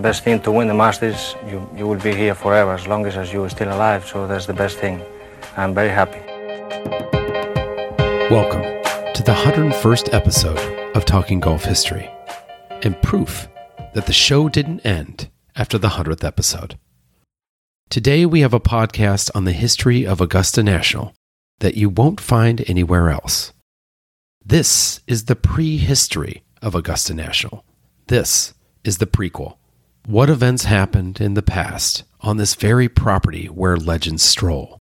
Best thing to win the Masters, you, you will be here forever as long as, as you are still alive. So that's the best thing. I'm very happy. Welcome to the 101st episode of Talking Golf History, and proof that the show didn't end after the 100th episode. Today, we have a podcast on the history of Augusta National that you won't find anywhere else. This is the prehistory of Augusta National. This is the prequel. What events happened in the past on this very property where legends stroll?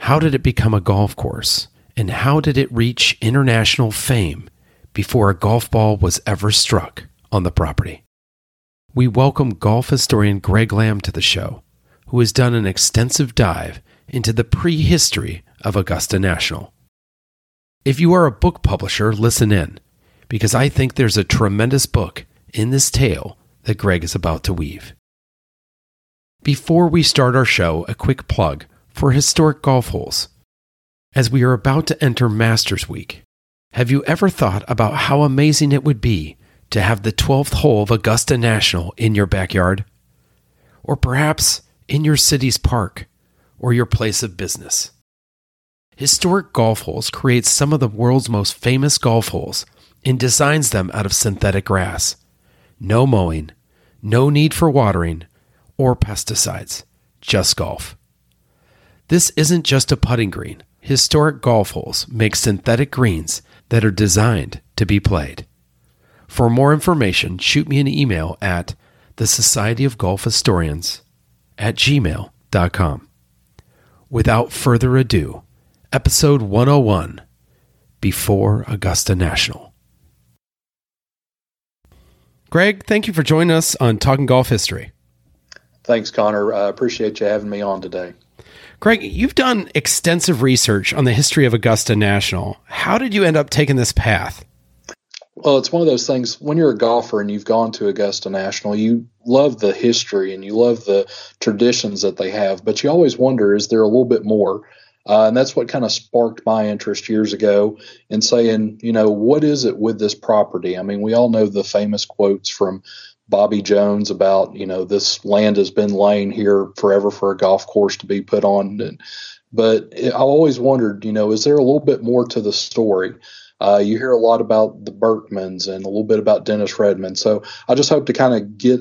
How did it become a golf course? And how did it reach international fame before a golf ball was ever struck on the property? We welcome golf historian Greg Lamb to the show, who has done an extensive dive into the prehistory of Augusta National. If you are a book publisher, listen in, because I think there's a tremendous book in this tale that Greg is about to weave. Before we start our show, a quick plug for historic golf holes. As we are about to enter Masters Week, have you ever thought about how amazing it would be to have the 12th hole of Augusta National in your backyard? Or perhaps in your city's park or your place of business? Historic golf holes create some of the world's most famous golf holes and designs them out of synthetic grass. No mowing, no need for watering or pesticides, just golf. This isn't just a putting green. Historic golf holes make synthetic greens that are designed to be played. For more information, shoot me an email at the Society of Golf Historians at gmail.com. Without further ado, episode 101 Before Augusta National. Greg, thank you for joining us on Talking Golf History. Thanks, Connor. I appreciate you having me on today. Greg, you've done extensive research on the history of Augusta National. How did you end up taking this path? Well, it's one of those things when you're a golfer and you've gone to Augusta National, you love the history and you love the traditions that they have, but you always wonder is there a little bit more? Uh, and that's what kind of sparked my interest years ago in saying, you know, what is it with this property? I mean, we all know the famous quotes from Bobby Jones about, you know, this land has been laying here forever for a golf course to be put on. And, but it, I always wondered, you know, is there a little bit more to the story? Uh, you hear a lot about the Berckmans and a little bit about Dennis Redmond. So I just hope to kind of get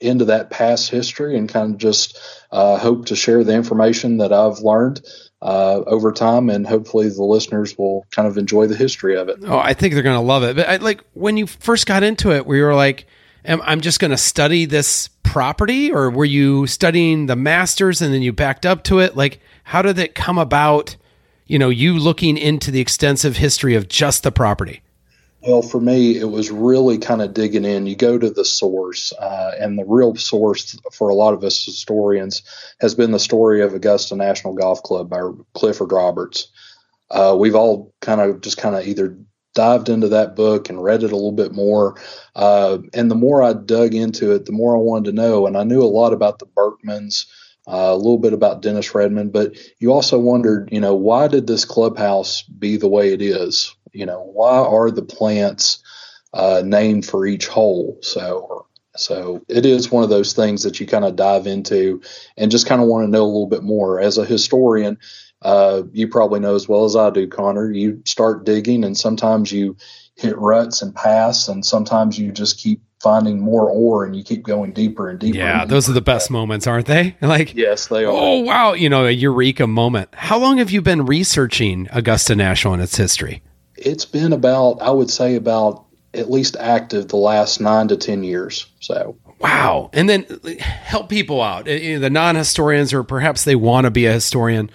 into that past history and kind of just uh, hope to share the information that I've learned uh, over time, and hopefully the listeners will kind of enjoy the history of it. Oh, I think they're going to love it. But I, like when you first got into it, we were like, "I'm just going to study this property," or were you studying the masters and then you backed up to it? Like, how did it come about? You know, you looking into the extensive history of just the property. Well, for me, it was really kind of digging in. You go to the source, uh, and the real source for a lot of us historians has been the story of Augusta National Golf Club by Clifford Roberts. Uh, we've all kind of just kind of either dived into that book and read it a little bit more. Uh, and the more I dug into it, the more I wanted to know. And I knew a lot about the Berckmans, uh, a little bit about Dennis Redmond, but you also wondered, you know, why did this clubhouse be the way it is? You know, why are the plants uh, named for each hole? So, so it is one of those things that you kind of dive into and just kind of want to know a little bit more. As a historian, uh, you probably know as well as I do, Connor. You start digging, and sometimes you hit ruts and pass, and sometimes you just keep finding more ore and you keep going deeper and deeper. Yeah, and those are the best moments, aren't they? Like, yes, they are. Oh, wow. You know, a eureka moment. How long have you been researching Augusta National and its history? It's been about, I would say, about at least active the last nine to 10 years. So, wow. And then help people out, the non historians, or perhaps they want to be a historian.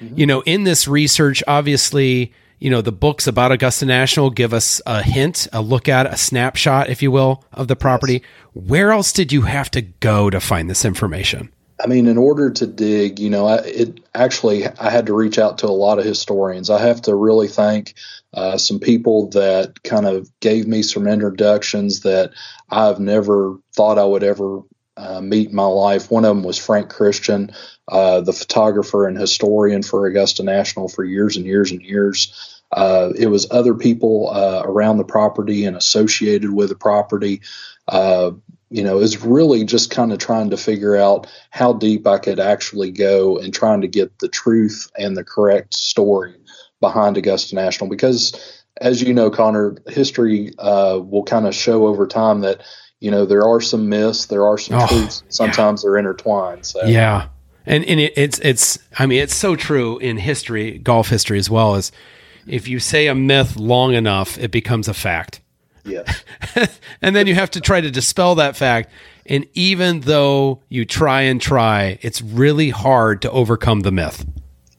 Mm-hmm. You know, in this research, obviously, you know, the books about Augusta National give us a hint, a look at, a snapshot, if you will, of the property. Where else did you have to go to find this information? I mean, in order to dig, you know, I, it actually I had to reach out to a lot of historians. I have to really thank uh, some people that kind of gave me some introductions that I've never thought I would ever uh, meet in my life. One of them was Frank Christian, uh, the photographer and historian for Augusta National for years and years and years. Uh, it was other people uh, around the property and associated with the property. Uh, you know, is really just kind of trying to figure out how deep I could actually go and trying to get the truth and the correct story behind Augusta National. Because, as you know, Connor, history uh, will kind of show over time that you know there are some myths, there are some oh, truths. Sometimes yeah. they're intertwined. So. Yeah, and and it, it's it's I mean it's so true in history, golf history as well as if you say a myth long enough, it becomes a fact. Yeah. and then you have to try to dispel that fact. And even though you try and try, it's really hard to overcome the myth.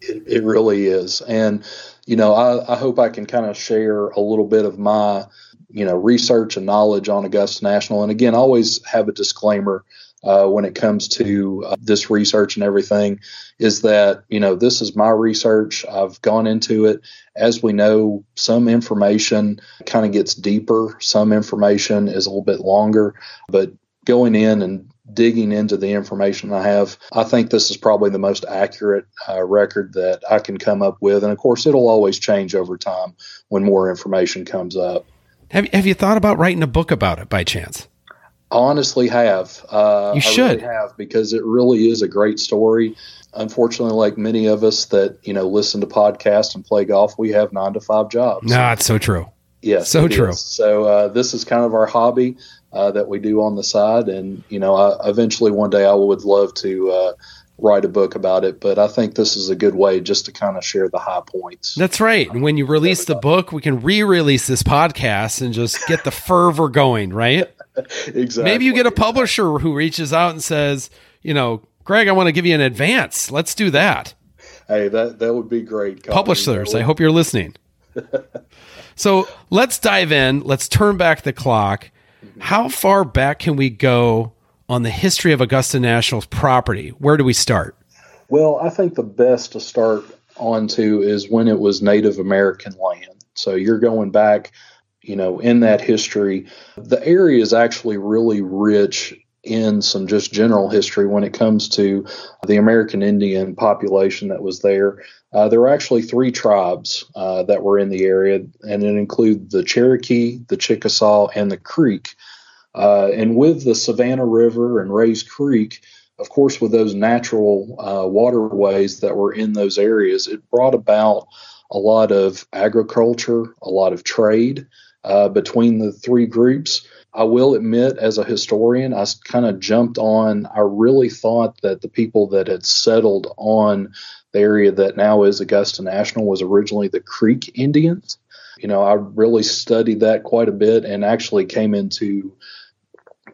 It, it really is. And, you know, I, I hope I can kind of share a little bit of my, you know, research and knowledge on Augusta National. And again, always have a disclaimer uh, when it comes to uh, this research and everything is that you know this is my research. I've gone into it. As we know some information kind of gets deeper. Some information is a little bit longer. But going in and digging into the information i have i think this is probably the most accurate uh, record that i can come up with. And of course it'll always change over time when more information comes up. Have, have you thought about writing a book about it by chance honestly have. Uh, you should really have because it really is a great story. Unfortunately, like many of us that you know listen to podcasts and play golf, we have nine to five jobs. No, it's so true. Yes, so true. Is. So uh, this is kind of our hobby uh, that we do on the side, and you know, I, eventually one day I would love to uh, write a book about it, but I think this is a good way just to kind of share the high points. That's right. And when you release the book, we can re-release this podcast and just get the fervor going, right? Exactly. Maybe you get a publisher who reaches out and says, you know, Greg, I want to give you an advance. Let's do that. Hey, that that would be great. Publishers, I hope you're listening. so let's dive in. Let's turn back the clock. Mm-hmm. How far back can we go on the history of Augusta National's property? Where do we start? Well, I think the best to start onto is when it was Native American land. So you're going back you know, in that history. The area is actually really rich in some just general history when it comes to the American Indian population that was there. Uh, there were actually three tribes uh, that were in the area, and it included the Cherokee, the Chickasaw, and the Creek. Uh, and with the Savannah River and Rae's Creek, of course, with those natural uh, waterways that were in those areas, it brought about a lot of agriculture, a lot of trade uh, between the three groups. I will admit, as a historian, I kind of jumped on. I really thought that the people that had settled on the area that now is Augusta National was originally the Creek Indians. You know, I really studied that quite a bit and actually came into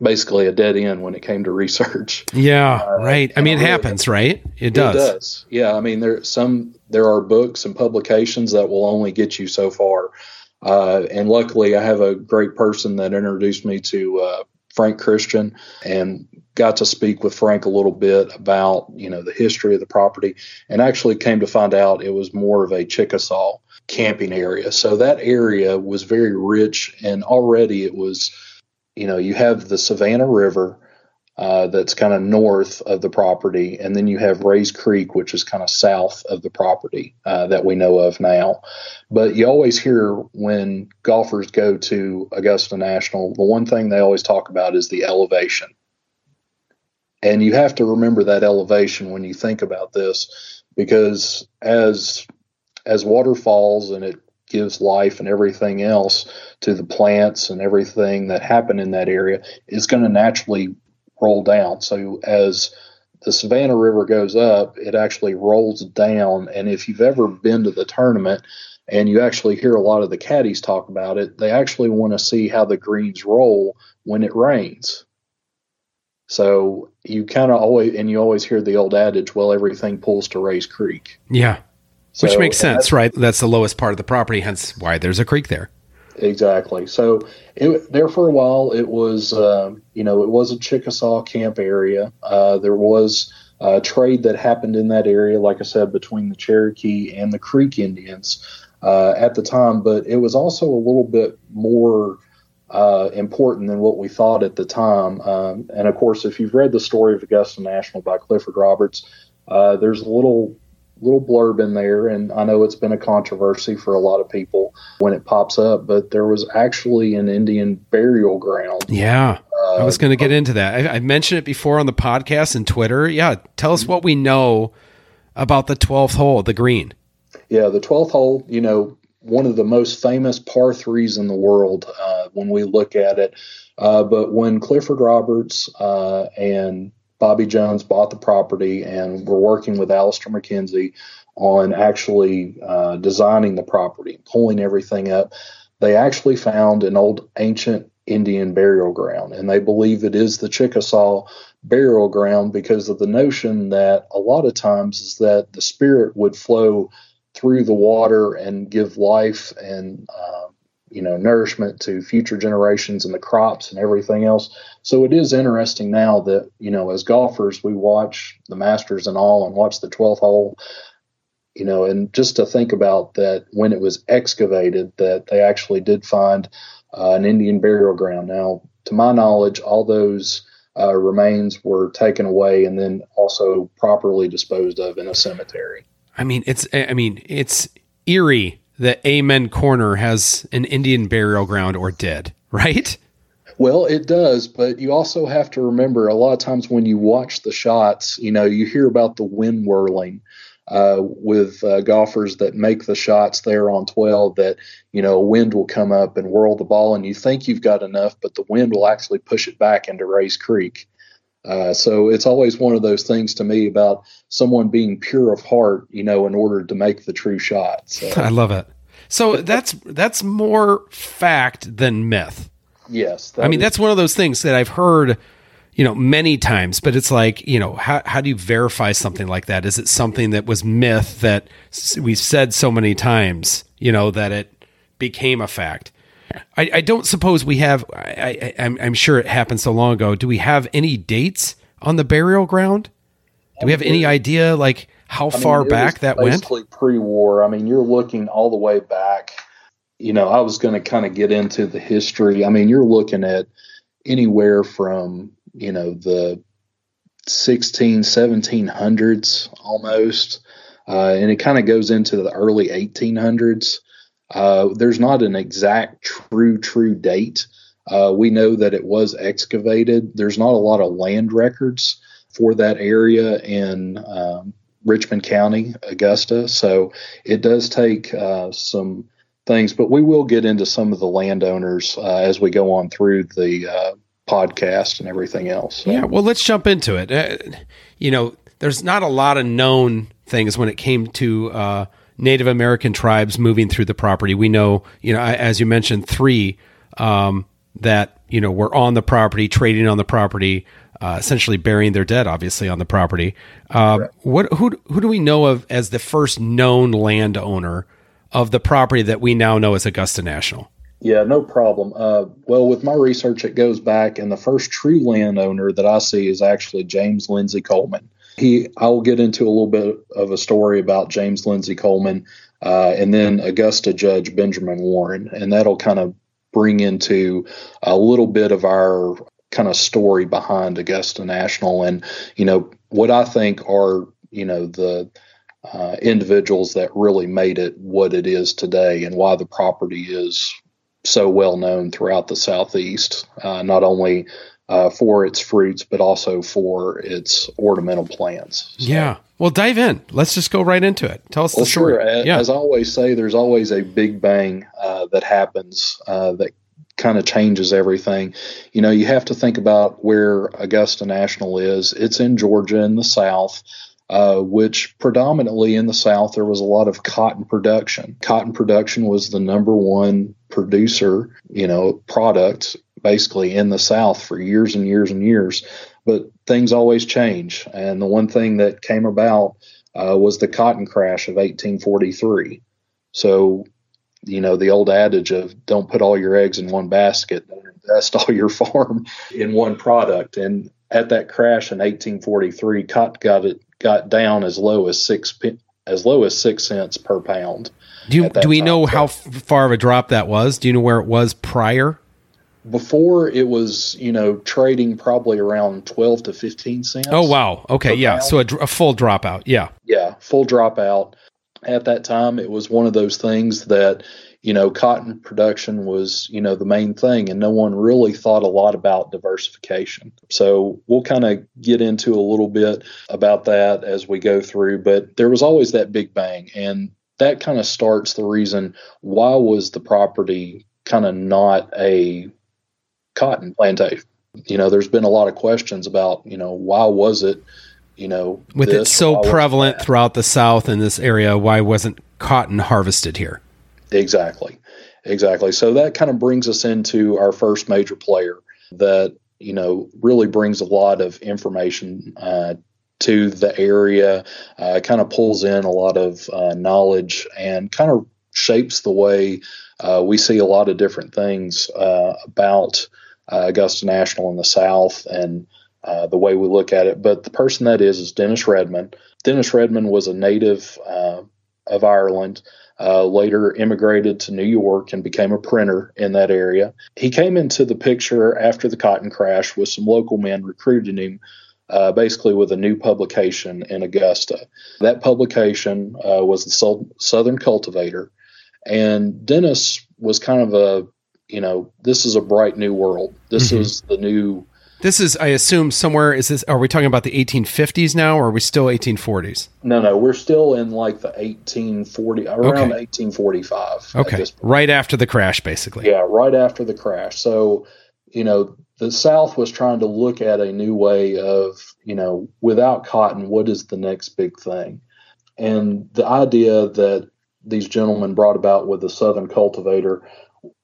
basically a dead end when it came to research. Yeah, uh, right. I mean, it really, happens, right? It does. It does. Yeah, I mean, there some there are books and publications that will only get you so far. Uh, and luckily, I have a great person that introduced me to uh, Frank Christian and got to speak with Frank a little bit about you know the history of the property, and actually came to find out it was more of a Chickasaw camping area. So that area was very rich, and already it was, you know, you have the Savannah River uh, that's kind of north of the property, and then you have Rae's Creek, which is kind of south of the property uh, that we know of now. But you always hear when golfers go to Augusta National, the one thing they always talk about is the elevation. And you have to remember that elevation when you think about this, because as as water falls and it gives life and everything else to the plants and everything that happen in that area is going to naturally roll down. So as the Savannah River goes up, it actually rolls down. And if you've ever been to the tournament and you actually hear a lot of the caddies talk about it, they actually want to see how the greens roll when it rains. So you kind of always, and you always hear the old adage, well, everything pulls to Rae's Creek. Yeah. So, Which makes sense, right? That's the lowest part of the property, hence why there's a creek there. Exactly. So it, there for a while, it was, uh, you know, it was a Chickasaw camp area. Uh, there was a trade that happened in that area, like I said, between the Cherokee and the Creek Indians uh, at the time, but it was also a little bit more uh, important than what we thought at the time. Um, and of course, if you've read the story of Augusta National by Clifford Roberts, uh, there's a little little blurb in there, and I know it's been a controversy for a lot of people when it pops up, but there was actually an Indian burial ground. Yeah. Uh, I was going to get into that. I, I, mentioned it before on the podcast and Twitter. Yeah. Tell us what we know about the 12th hole, the green. Yeah. The 12th hole, you know, one of the most famous par threes in the world uh, when we look at it. Uh, but when Clifford Roberts uh, and Bobby Jones bought the property and we're working with Alister MacKenzie on actually uh, designing the property, pulling everything up. They actually found an old ancient Indian burial ground, and they believe it is the Chickasaw burial ground because of the notion that a lot of times is that the spirit would flow through the water and give life and uh, you know nourishment to future generations and the crops and everything else. So it is interesting now that you know as golfers we watch the Masters and all and watch the 12th hole. You know, and just to think about that when it was excavated, that they actually did find uh, an Indian burial ground. Now, to my knowledge, all those uh, remains were taken away and then also properly disposed of in a cemetery. I mean, it's I mean, it's eerie that Amen Corner has an Indian burial ground or did, right? Well, it does, but you also have to remember a lot of times when you watch the shots, you know, you hear about the wind whirling uh, with uh, golfers that make the shots there on 12 that, you know, wind will come up and whirl the ball and you think you've got enough, but the wind will actually push it back into Rae's Creek. Uh, so it's always one of those things to me about someone being pure of heart, you know, in order to make the true shot. So. I love it. So that's that's more fact than myth. Yes, I mean that's one of those things that I've heard, you know, many times. But it's like, you know, how how do you verify something like that? Is it something that was myth that we've said so many times, you know, that it became a fact? I, I don't suppose we have. I, I, I'm, I'm sure it happened so long ago. Do we have any dates on the burial ground? Do we have any idea like how I far back that went? Basically pre-war. I mean, you're looking all the way back. You know, I was going to kind of get into the history. I mean, you're looking at anywhere from you know the 16, 1700s almost, uh, and it kind of goes into the early 1800s. Uh, there's not an exact true true date. Uh, we know that it was excavated. There's not a lot of land records for that area in um, Richmond County, Augusta. So it does take uh, some things, but we will get into some of the landowners uh, as we go on through the uh, podcast and everything else. So. Yeah, well, let's jump into it. Uh, you know, there's not a lot of known things when it came to Native American tribes moving through the property. We know, you know, as you mentioned, three um, that you know were on the property, trading on the property, uh, essentially burying their dead, obviously on the property. Uh, what who who do we know of as the first known landowner of the property that we now know as Augusta National? Yeah, no problem. Uh, well, with my research, it goes back, and the first true landowner that I see is actually James Lindsay Coleman. He, I will get into a little bit of a story about James Lindsay Coleman, uh, and then Augusta Judge Benjamin Warren, and that'll kind of bring into a little bit of our kind of story behind Augusta National, and you know what I think are you know the uh, individuals that really made it what it is today, and why the property is so well known throughout the southeast, uh, not only uh, for its fruits but also for its ornamental plants. So, yeah. Well, dive in. Let's just go right into it. Tell us well, the story. Sure. As, yeah. as I always say, there's always a big bang uh, that happens uh, that kind of changes everything. You know, you have to think about where Augusta National is. It's in Georgia in the South. Uh, which predominantly in the South there was a lot of cotton production. Cotton production was the number one producer, you know, product basically in the South for years and years and years. But things always change, and the one thing that came about uh, was the cotton crash of 1843. So, you know, the old adage of don't put all your eggs in one basket, don't invest all your farm in one product. And at that crash in 1843, cotton got it got down as low as six as low as six cents per pound. Do you, do we time. know how f- far of a drop that was? Do you know where it was prior? Before it was, you know, trading probably around twelve to fifteen cents. Oh wow! Okay, yeah. Pound. So a, a full dropout. Yeah. Yeah, full dropout. At that time, it was one of those things that you know, cotton production was, you know, the main thing, and no one really thought a lot about diversification. So we'll kind of get into a little bit about that as we go through, but there was always that big bang, and that kind of starts the reason why was the property kind of not a cotton plantation. You know, there's been a lot of questions about, you know, why was it, you know, with it so prevalent throughout the South in this area, why wasn't cotton harvested here? Exactly. Exactly. So that kind of brings us into our first major player that, you know, really brings a lot of information uh, to the area, uh, kind of pulls in a lot of uh, knowledge and kind of shapes the way uh, we see a lot of different things uh, about uh, Augusta National in the South and the way we look at it. But the person that is is Dennis Redmond. Dennis Redmond was a native of Ireland uh, later immigrated to New York and became a printer in that area. He came into the picture after the cotton crash with some local men recruiting him. Uh, basically, with a new publication in Augusta. That publication uh, was the Southern Cultivator, and Dennis was kind of a, you know, this is a bright new world. This mm-hmm. is the new this is, I assume, somewhere. Is this? Are we talking about the 1850s now, or are we still 1840s? No, no, we're still in like the 1840, around okay. 1845. Okay, right after the crash, basically. Yeah, right after the crash. So, you know, the South was trying to look at a new way of, you know, without cotton, what is the next big thing? And the idea that these gentlemen brought about with the Southern cultivator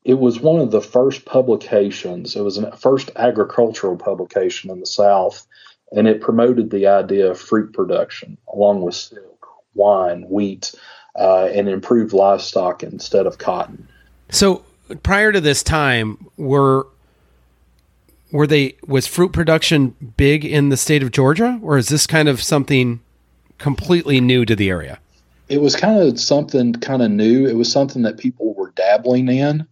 it was one of the first publications. It was the first agricultural publication in the South, and it promoted the idea of fruit production along with silk, wine, wheat, uh, and improved livestock instead of cotton. So prior to this time, were were they was fruit production big in the state of Georgia, or is this kind of something completely new to the area? It was kind of something kind of new. It was something that people were dabbling in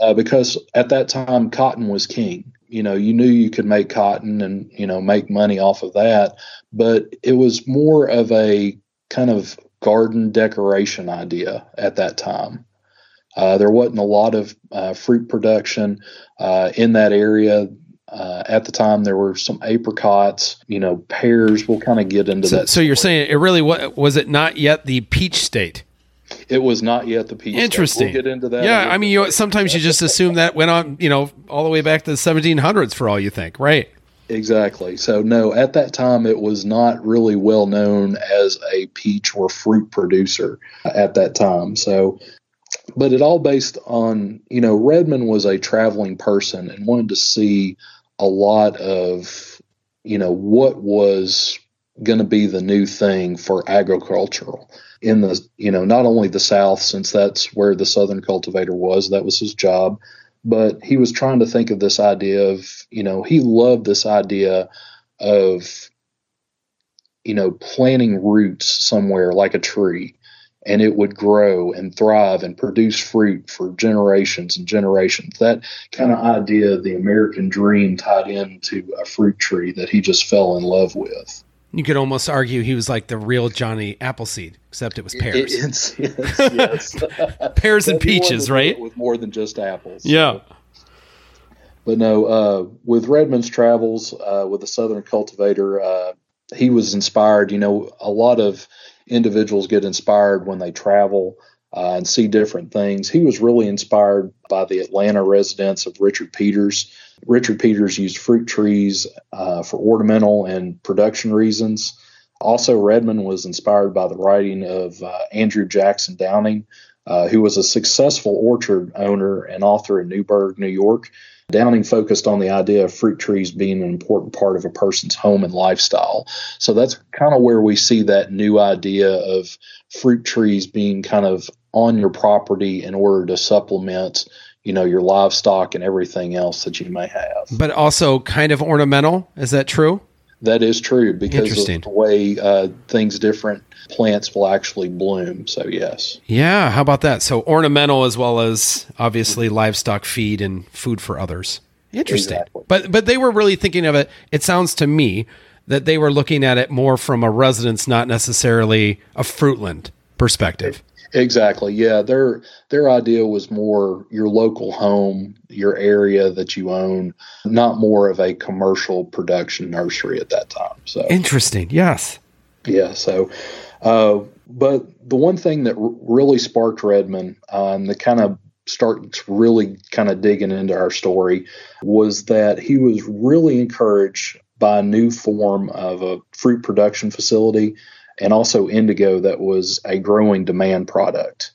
uh, because at that time cotton was king. You know, you knew you could make cotton and you know make money off of that, but it was more of a kind of garden decoration idea at that time. Uh, there wasn't a lot of uh, fruit production uh, in that area. Uh, at the time, there were some apricots, you know, pears. We'll kind of get into so, that. So you're saying it really was, was it not yet the peach state? It was not yet the peach. Interesting. We'll get into that. Yeah, I mean, you sometimes you just assume that went on, you know, all the way back to the 1700s for all you think, right? Exactly. So no, at that time it was not really well known as a peach or fruit producer at that time. So but it all based on, you know, Redmond was a traveling person and wanted to see a lot of, you know, what was going to be the new thing for agricultural in the you know not only the South since that's where the Southern cultivator was that was his job, but he was trying to think of this idea of you know he loved this idea of you know planting roots somewhere like a tree and it would grow and thrive and produce fruit for generations and generations. That kind of idea, the American dream, tied into a fruit tree that he just fell in love with. You could almost argue he was like the real Johnny Appleseed, except it was pears. It, it's, yes, yes. pears and peaches, right? With more than just apples. Yeah. But no, uh, with Redmond's travels uh, with the Southern Cultivator, uh, he was inspired. You know, a lot of individuals get inspired when they travel uh, and see different things. He was really inspired by the Atlanta residence of Richard Peters. Richard Peters used fruit trees uh, for ornamental and production reasons. Also, Redmond was inspired by the writing of uh, Andrew Jackson Downing, uh, who was a successful orchard owner and author in Newburgh, New York. Downing focused on the idea of fruit trees being an important part of a person's home and lifestyle. So that's kind of where we see that new idea of fruit trees being kind of on your property in order to supplement you know your livestock and everything else that you may have. But also kind of ornamental. Is that true? That is true because of the way uh, things different plants will actually bloom. So yes. Yeah how about that? So ornamental as well as obviously livestock feed and food for others. Interesting. Exactly. but but they were really thinking of it. It sounds to me that they were looking at it more from a residence not necessarily a fruitland perspective Exactly. Yeah, their their idea was more your local home, your area that you own, not more of a commercial production nursery at that time. So interesting. Yes. Yeah. So, uh, but the one thing that r- really sparked Redmond uh, and the kind of start really kind of digging into our story was that he was really encouraged by a new form of a fruit production facility and also indigo that was a growing demand product.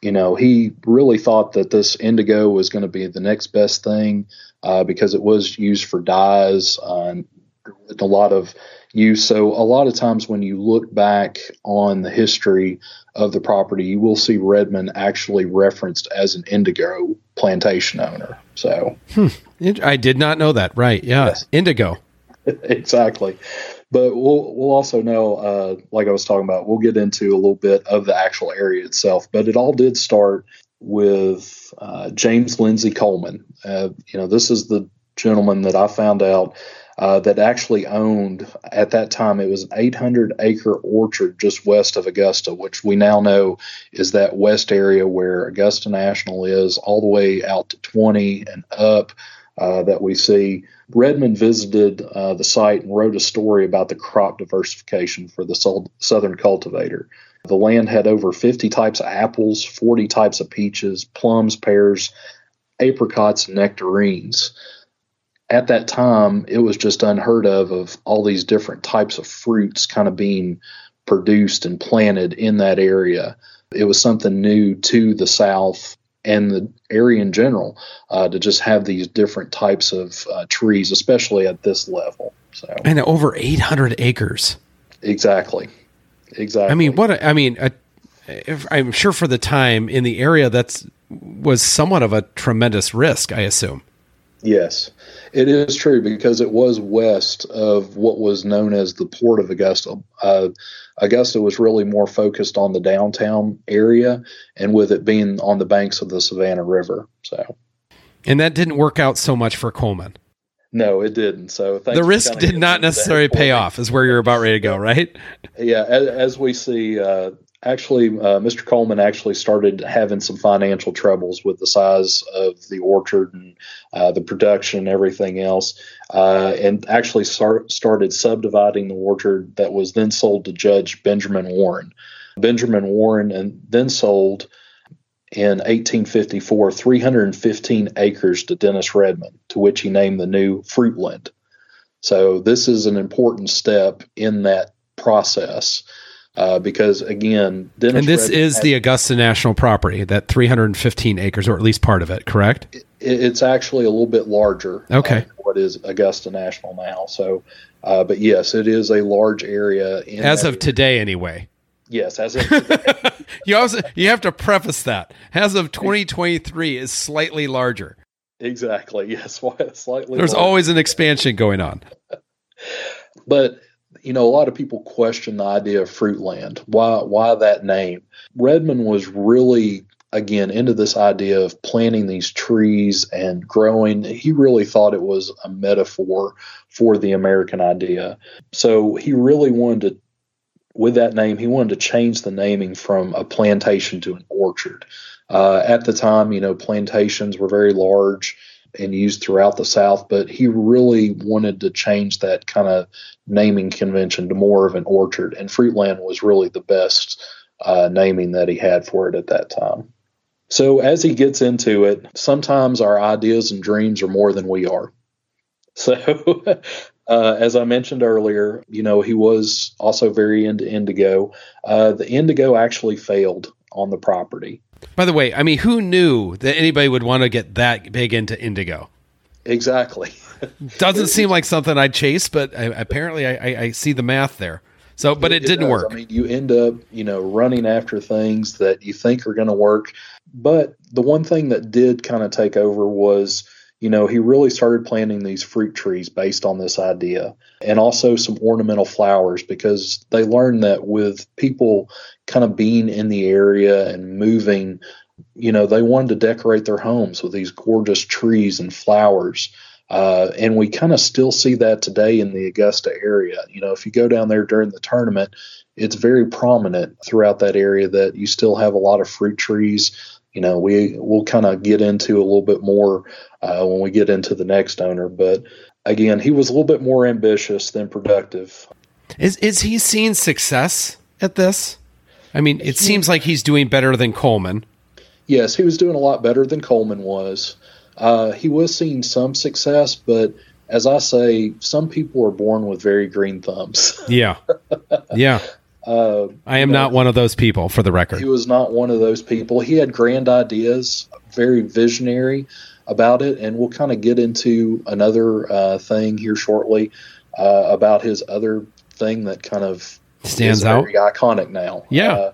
You know, he really thought that this indigo was going to be the next best thing uh, because it was used for dyes uh, and a lot of use. So, a lot of times when you look back on the history of the property, you will see Redmond actually referenced as an indigo plantation owner. So, hmm. I did not know that. Right. Yeah. Yes. Indigo. exactly. But we'll we'll also know, uh, like I was talking about, we'll get into a little bit of the actual area itself. But it all did start with uh, James Lindsay Coleman. Uh, you know, this is the gentleman that I found out uh, that actually owned at that time. It was an 800 acre orchard just west of Augusta, which we now know is that west area where Augusta National is, all the way out to 20 and up that we see. Redmond visited uh, the site and wrote a story about the crop diversification for the southern cultivator. The land had over 50 types of apples, 40 types of peaches, plums, pears, apricots, and nectarines. At that time, it was just unheard of of all these different types of fruits kind of being produced and planted in that area. It was something new to the South and the area in general uh, to just have these different types of uh, trees, especially at this level. So and over 800 acres. Exactly. Exactly. I mean, what a, I mean, a, I'm sure for the time in the area that's was somewhat of a tremendous risk. I assume. Yes, it is true because it was west of what was known as the Port of Augusta. Uh, Augusta was really more focused on the downtown area, and with it being on the banks of the Savannah River. So, and that didn't work out so much for Coleman. No, it didn't. So the risk did not necessarily pay off, is where you're about ready to go, right? Yeah, as, as we see, uh, actually, uh, Mr. Coleman actually started having some financial troubles with the size of the orchard and uh, the production and everything else, uh, and actually start, started subdividing the orchard that was then sold to Judge Benjamin Warren. Benjamin Warren and then sold in 1854 315 acres to Dennis Redmond, to which he named the new Fruitland. So this is an important step in that process uh, because again, Dennis and this is had, the Augusta National Property, that 315 acres, or at least part of it, correct? It, it's actually a little bit larger. Okay, what is Augusta National now? So, uh, but yes, it is a large area. as of area. today, anyway. Yes, as of you also you have to preface that as of 2023 is slightly larger. Exactly. Yes, slightly. There's larger. always an expansion going on. but you know, a lot of people question the idea of Fruitland. Why why that name? Redmond was really again into this idea of planting these trees and growing. He really thought it was a metaphor for the American idea. So he really wanted to with that name, he wanted to change the naming from a plantation to an orchard. Uh, at the time, you know, plantations were very large and used throughout the South, but he really wanted to change that kind of naming convention to more of an orchard. And Fruitland was really the best uh, naming that he had for it at that time. So as he gets into it, sometimes our ideas and dreams are more than we are. So, uh, as I mentioned earlier, you know, he was also very into indigo. Uh, the indigo actually failed on the property. By the way, I mean, who knew that anybody would want to get that big into indigo? Exactly. Doesn't seem like something I'd chase, but I, apparently I, I, I, see the math there. So, but it, it didn't does. work. I mean, you end up, you know, running after things that you think are going to work. But the one thing that did kind of take over was, you know, he really started planting these fruit trees based on this idea and also some ornamental flowers because they learned that with people kind of being in the area and moving, you know, they wanted to decorate their homes with these gorgeous trees and flowers. Uh, and we kind of still see that today in the Augusta area. You know, if you go down there during the tournament, it's very prominent throughout that area that you still have a lot of fruit trees. You know, we we'll kind of get into a little bit more uh, when we get into the next owner. But again, he was a little bit more ambitious than productive. Is is he seeing success at this? I mean, it seems like he's doing better than Coleman. Yes, he was doing a lot better than Coleman was. Uh, he was seeing some success, but as I say, some people are born with very green thumbs. yeah, yeah. Uh, I am know, not one of those people, for the record. He was not one of those people. He had grand ideas, very visionary about it, and we'll kind of get into another uh, thing here shortly uh, about his other thing that kind of stands out, iconic now. Yeah. Uh,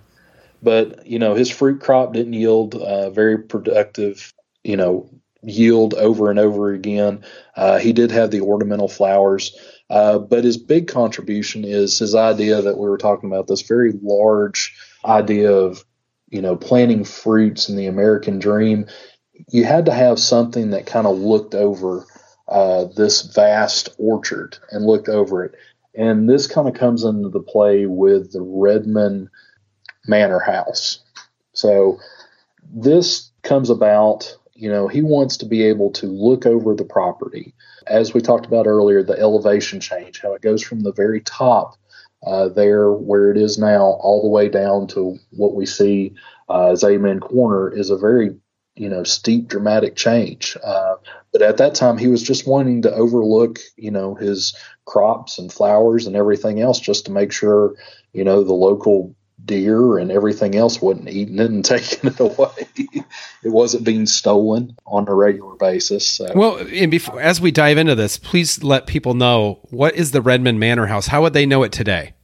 but you know, his fruit crop didn't yield uh, very productive. You know, yield over and over again. Uh, he did have the ornamental flowers, uh, but his big contribution is his idea that we were talking about this very large idea of you know planting fruits in the American dream. You had to have something that kind of looked over uh, this vast orchard and looked over it. And this kind of comes into the play with the Redmond Manor House. So this comes about you know, he wants to be able to look over the property. As we talked about earlier, the elevation change, how it goes from the very top uh, there where it is now all the way down to what we see uh, as Amen Corner is a very you know steep dramatic change uh, but at that time he was just wanting to overlook you know his crops and flowers and everything else just to make sure you know the local deer and everything else wasn't eating it and taking it away. it wasn't being stolen on a regular basis. So. Well, and before, as we dive into this, please let people know what is the Redmond Manor House. How would they know it today?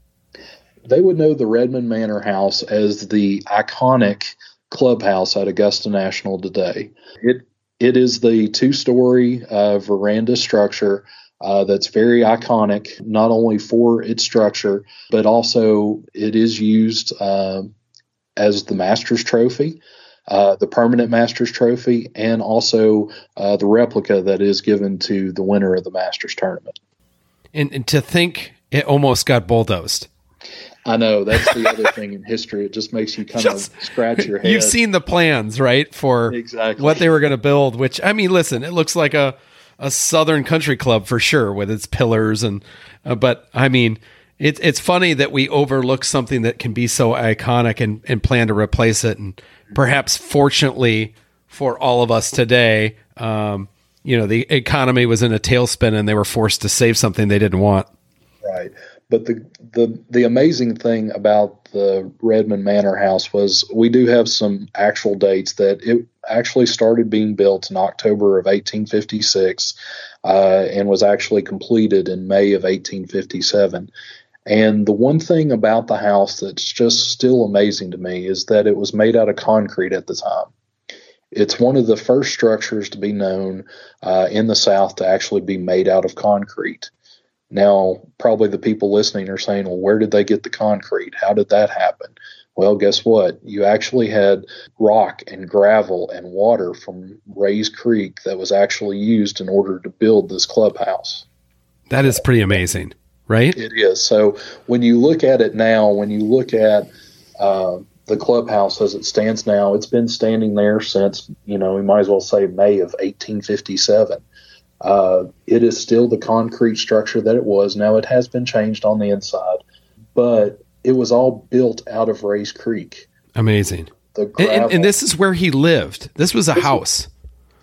They would know the Redmond Manor House as the iconic clubhouse at Augusta National today. It it is the two story uh, veranda structure uh, that's very iconic, not only for its structure, but also it is used uh, as the Masters Trophy, uh, the permanent Masters Trophy, and also uh, the replica that is given to the winner of the Masters tournament. And, and to think it almost got bulldozed. I know that's the other thing in history. It just makes you kind just, of scratch your head. You've seen the plans, right, for exactly what they were going to build. Which I mean, listen, it looks like a a southern country club for sure with its pillars and uh, but I mean it's it's funny that we overlook something that can be so iconic and, and plan to replace it. And perhaps fortunately for all of us today um, you know the economy was in a tailspin and they were forced to save something they didn't want. Right. But the the the amazing thing about the Redmond Manor House was we do have some actual dates that it actually started being built in October of 1856 uh, and was actually completed in May of 1857. And the one thing about the house that's just still amazing to me is that it was made out of concrete at the time. It's one of the first structures to be known uh, in the South to actually be made out of concrete. Now, probably the people listening are saying, well, where did they get the concrete? How did that happen? Well, guess what? You actually had rock and gravel and water from Rae's Creek that was actually used in order to build this clubhouse. That is pretty amazing, right? It is. So when you look at it now, when you look at uh, the clubhouse as it stands now, it's been standing there since, you know, we might as well say May of 1857. Uh, it is still the concrete structure that it was. Now it has been changed on the inside, but it was all built out of Rae's Creek. Amazing. The and, and, and, this is where he lived. This was a this house.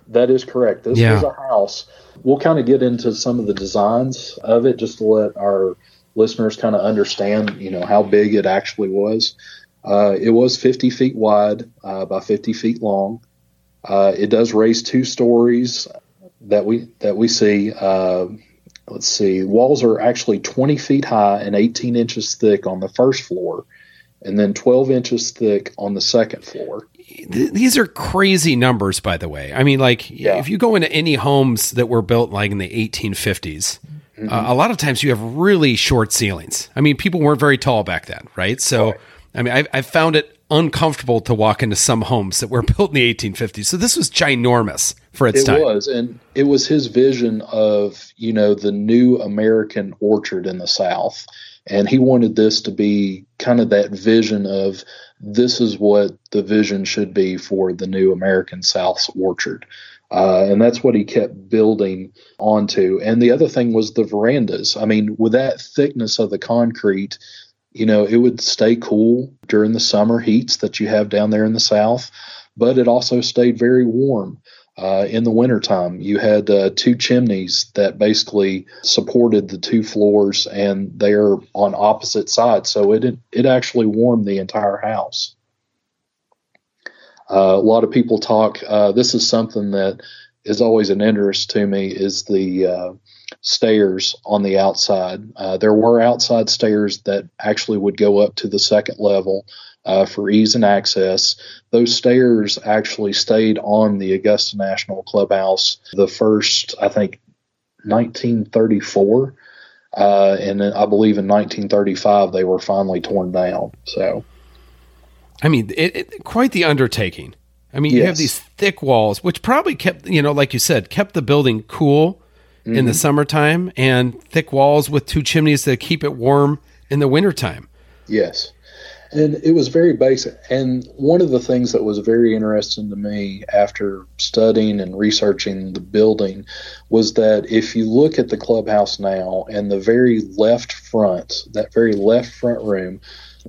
That is correct. This yeah. was a house. We'll kind of get into some of the designs of it just to let our listeners kind of understand, you know, how big it actually was. Uh, it was 50 feet wide uh, by 50 feet long. Uh, it does raise two stories that we that we see. Uh, let's see, walls are actually 20 feet high and 18 inches thick on the first floor, and then 12 inches thick on the second floor. These are crazy numbers, by the way. I mean, like Yeah. if you go into any homes that were built like in the 1850s, uh, a lot of times you have really short ceilings. I mean, people weren't very tall back then, right? So, Right. I mean, I, I found it uncomfortable to walk into some homes that were built in the 1850s. So this was ginormous for its It time. was, and it was his vision of you know the new American orchard in the South, and he wanted this to be kind of that vision of this is what the vision should be for the new American South's orchard. Uh, and that's what he kept building onto. And the other thing was the verandas. I mean, with that thickness of the concrete, you know, it would stay cool during the summer heats that you have down there in the South, but it also stayed very warm. Uh, in the wintertime, you had uh, two chimneys that basically supported the two floors, and they're on opposite sides, so it it actually warmed the entire house. Uh, a lot of people talk. Uh, this is something that is always an interest to me is the uh, stairs on the outside. Uh, there were outside stairs that actually would go up to the second level uh, for ease and access. Those stairs actually stayed on the Augusta National Clubhouse the first, I think, 1934. Uh, and then I believe in 1935 they were finally torn down. So I mean, it, it, quite the undertaking. I mean, you have these thick walls, which probably kept, you know, like you said, kept the building cool in Mm-hmm. the summertime, and thick walls with two chimneys to keep it warm in the wintertime. Yes. And it was very basic. And one of the things that was very interesting to me after studying and researching the building was that if you look at the clubhouse now and the very left front, that very left front room,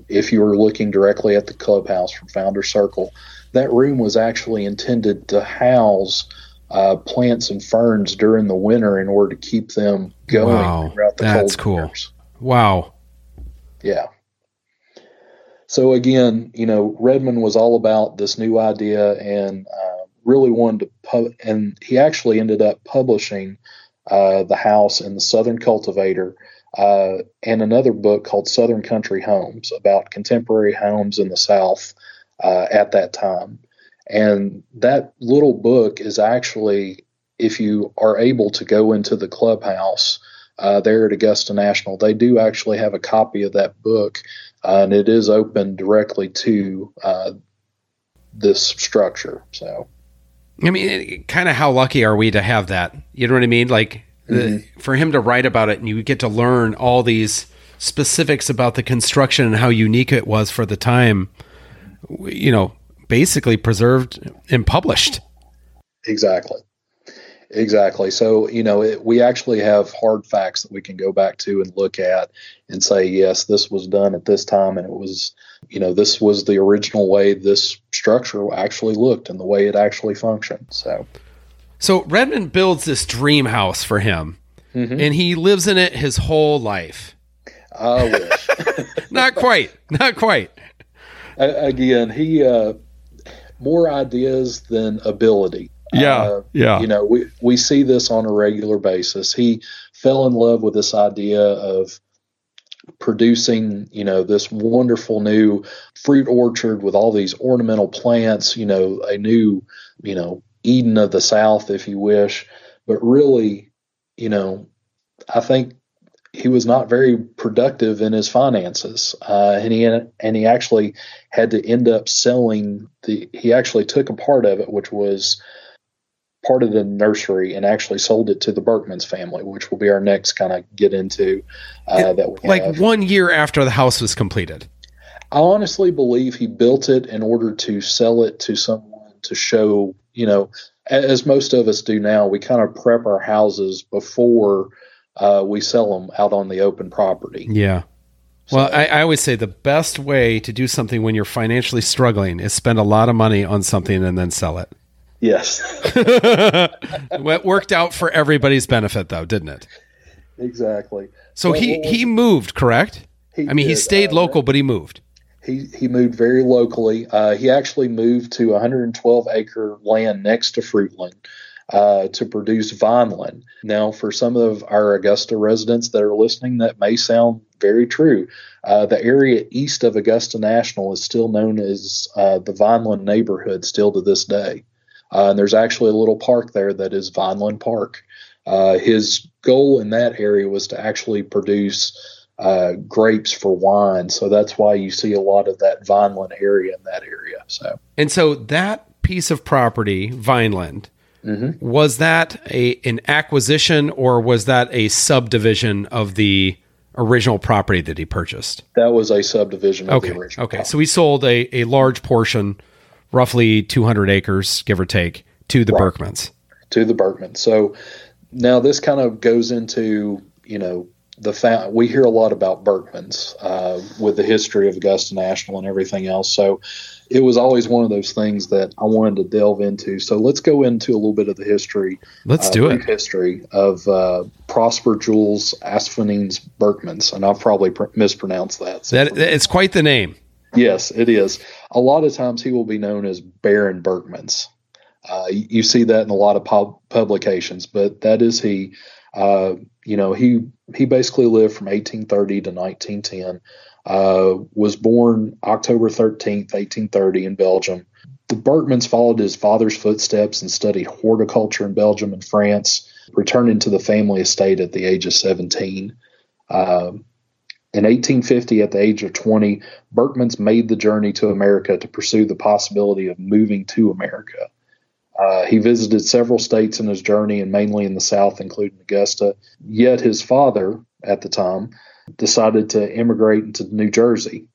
if you were looking directly at the clubhouse from Founder Circle, that room was actually intended to house uh, plants and ferns during the winter in order to keep them going Wow, throughout the that's cool. Wow. Yeah. So again, you know, Redmond was all about this new idea and uh, really wanted to pub, and he actually ended up publishing uh, the house in the Southern Cultivator uh, and another book called Southern Country Homes about contemporary homes in the South uh, at that time. And that little book is actually, if you are able to go into the clubhouse uh, there at Augusta National, they do actually have a copy of that book, uh, and it is open directly to uh, this structure. So, I mean, kind of how lucky are we to have that? You know what I mean? Like, the, for him to write about it and you get to learn all these specifics about the construction and how unique it was for the time, you know, basically preserved and published. Exactly. Exactly. So, you know, it, we actually have hard facts that we can go back to and look at and say, yes, this was done at this time. And it was, you know, this was the original way this structure actually looked and the way it actually functioned. So, So Redmond builds this dream house for him and he lives in it his whole life. I wish. Not quite. Not quite. Again, he, uh, more ideas than ability. Yeah, Uh, yeah. You know, we, we see this on a regular basis. He fell in love with this idea of producing, you know, this wonderful new fruit orchard with all these ornamental plants, you know, a new, you know, Eden of the South, if you wish. But really, you know, I think he was not very productive in his finances, uh, and he and he actually had to end up selling the. He actually took a part of it, which was part of the nursery, and actually sold it to the Berckmans family, which will be our next kind of get into. Uh, that we Like have. one year after the house was completed. I honestly believe he built it in order to sell it to someone to show, you know, as most of us do now, we kind of prep our houses before uh, we sell them out on the open property. Yeah. Well, I, I always say the best way to do something when you're financially struggling is spend a lot of money on something and then sell it. Yes, it worked out for everybody's benefit, though, didn't it? exactly. So Well, he he moved, correct? he I mean, he stayed uh, local, but he moved. He he moved very locally. Uh, he actually moved to 112 acre land next to Fruitland uh, to produce Vineland. Now, for some of our Augusta residents that are listening, that may sound very true. Uh, the area east of Augusta National is still known as uh, the Vineland neighborhood, still to this day. Uh, and there's actually a little park there that is Vineland Park. Uh, his goal in that area was to actually produce uh, grapes for wine, so that's why you see a lot of that Vineland area in that area. So, and so that piece of property, Vineland, mm-hmm. was that a an acquisition or was that a subdivision of the original property that he purchased? That was a subdivision okay. okay. Property. So he sold a, a large portion, roughly 200 acres, give or take, to the right. Berckmans. To the Berckmans. So now this kind of goes into, you know, the fa- we hear a lot about Berckmans uh, with the history of Augusta National and everything else. So it was always one of those things that I wanted to delve into. So let's go into a little bit of the history. Let's uh, do it. History of uh, Prosper Jules Asphalines Berckmans, and I've probably pr- mispronounced that. So that it's quite the name. Yes, it is. A lot of times he will be known as Baron Berckmans. Uh, you see that in a lot of pub- publications, but that is he. Uh, you know, he he basically lived from 1830 to 1910. Uh, was born October 13th, 1830, in Belgium. The Berckmans followed his father's footsteps and studied horticulture in Belgium and France, returning to the family estate at the age of 17. Uh, in 1850, at the age of 20, Berckmans made the journey to America to pursue the possibility of moving to America. Uh, he visited several states in his journey and mainly in the South, including Augusta. Yet his father, at the time, decided to immigrate into New Jersey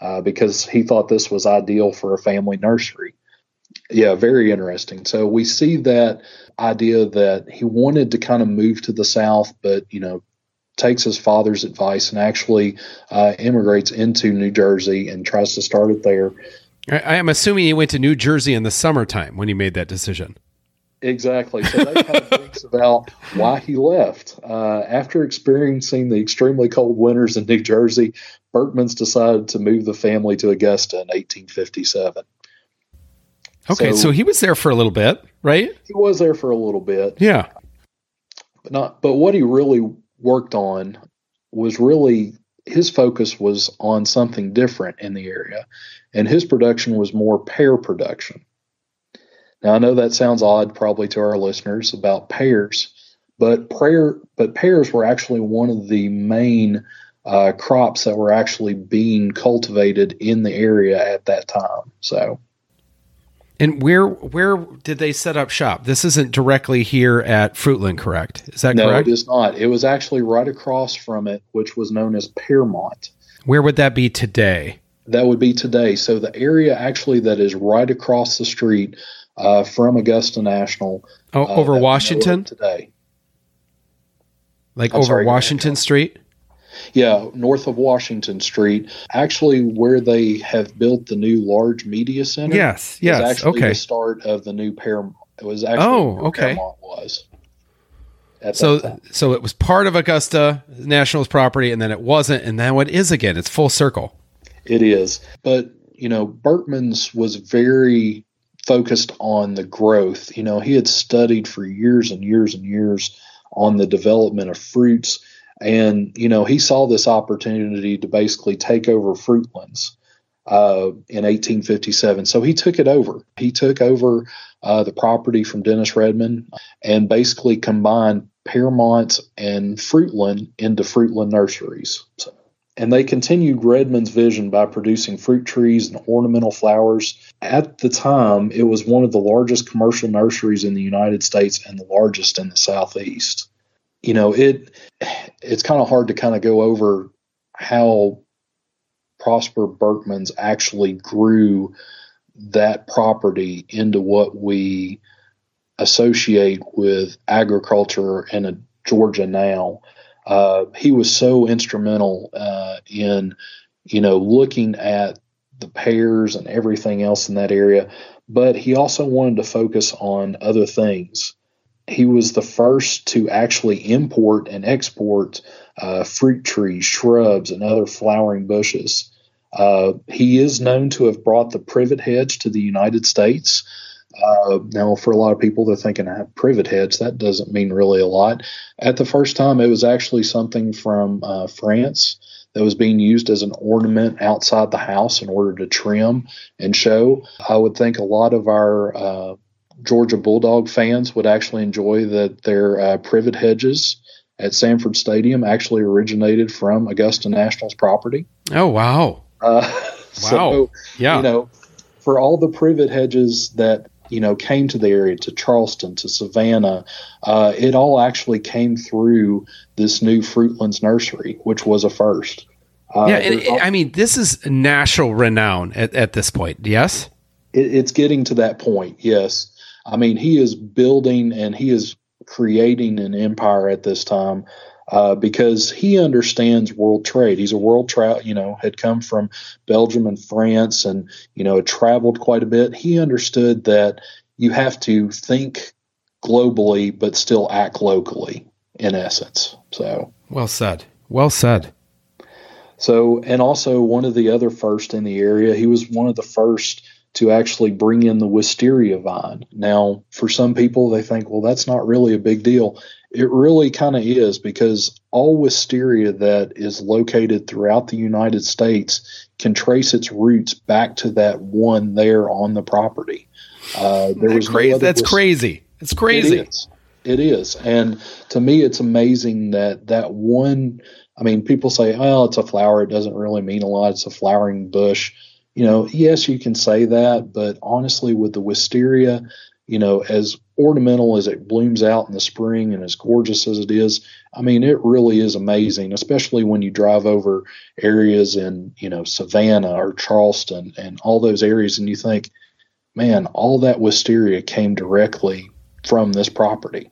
uh, because he thought this was ideal for a family nursery. Yeah, very interesting. So we see that idea that he wanted to kind of move to the South, but, you know, takes his father's advice and actually uh, immigrates into New Jersey and tries to start it there. I am assuming he went to New Jersey in the summertime when he made that decision. Exactly. So that kind of thinks about why he left. Uh, after experiencing the extremely cold winters in New Jersey, Berckmans decided to move the family to Augusta in 1857. Okay, so, so he was there for a little bit, right? He was there for a little bit. Yeah. But not but what he really worked on was really his focus was on something different in the area, and his production was more pear production. Now I know that sounds odd, probably to our listeners about pears, but prayer, but pears were actually one of the main uh, crops that were actually being cultivated in the area at that time. So and where where did they set up shop? This isn't directly here at Fruitland, correct? Is that no, correct? No, it is not. It was actually right across from it, which was known as Pearmont. Where would that be today? That would be today. So the area actually that is right across the street uh, from Augusta National. Oh, uh, over Washington today. Like I'm over sorry, Washington Street. Yeah, north of Washington Street, actually where they have built the new large media center. Yes, yes, actually okay. The start of the new Pearmont. It was actually oh, okay. Pearmont was. So, so it was part of Augusta National's property, and then it wasn't, and now it is again. It's full circle. It is, but you know, Berckmans was very focused on the growth. You know, he had studied for years and years and years on the development of fruits and, you know, he saw this opportunity to basically take over Fruitlands uh, in 1857. So he took it over. He took over uh, the property from Dennis Redmond and basically combined Pearmont and Fruitland into Fruitland Nurseries. So, and they continued Redmond's vision by producing fruit trees and ornamental flowers. At the time, it was one of the largest commercial nurseries in the United States and the largest in the Southeast you know, it it's kind of hard to kind of go over how Prosper Berckmans actually grew that property into what we associate with agriculture in Georgia now. Uh, he was so instrumental uh, in, you know, looking at the pears and everything else in that area, but he also wanted to focus on other things he was the first to actually import and export uh, fruit trees, shrubs, and other flowering bushes. Uh, he is known to have brought the privet hedge to the United States. Uh, now, for a lot of people, they're thinking, "I have privet hedge." That doesn't mean really a lot. At the first time, it was actually something from uh, France that was being used as an ornament outside the house in order to trim and show. I would think a lot of our uh, Georgia Bulldog fans would actually enjoy that their uh, privet hedges at Sanford Stadium actually originated from Augusta National's property. Oh wow! Uh, wow! So, yeah. You know, for all the privet hedges that you know came to the area, to Charleston, to Savannah, uh, it all actually came through this new Fruitlands nursery, which was a first. Uh, yeah, and, all, I mean, this is national renown at, at this point. Yes, it, it's getting to that point. Yes, I mean, he is building and he is creating an empire at this time uh, because he understands world trade. He's a world travel, you know, had come from Belgium and France, and you know, had traveled quite a bit. He understood that you have to think globally but still act locally, in essence. So well said. Well said. So, and also one of the other first in the area, he was one of the first to actually bring in the wisteria vine. Now, for some people, they think, well, that's not really a big deal. It really kind of is because all wisteria that is located throughout the United States can trace its roots back to that one there on the property. Uh, there was crazy. No that's crazy. It's crazy. It is. It is. And to me, it's amazing that that one. I mean, people say, "Oh, it's a flower. It doesn't really mean a lot. It's a flowering bush." You know, yes, you can say that, but honestly, with the wisteria, you know, as ornamental as it blooms out in the spring and as gorgeous as it is, I mean, it really is amazing, especially when you drive over areas in, you know, Savannah or Charleston and all those areas, and you think, man, all that wisteria came directly from this property.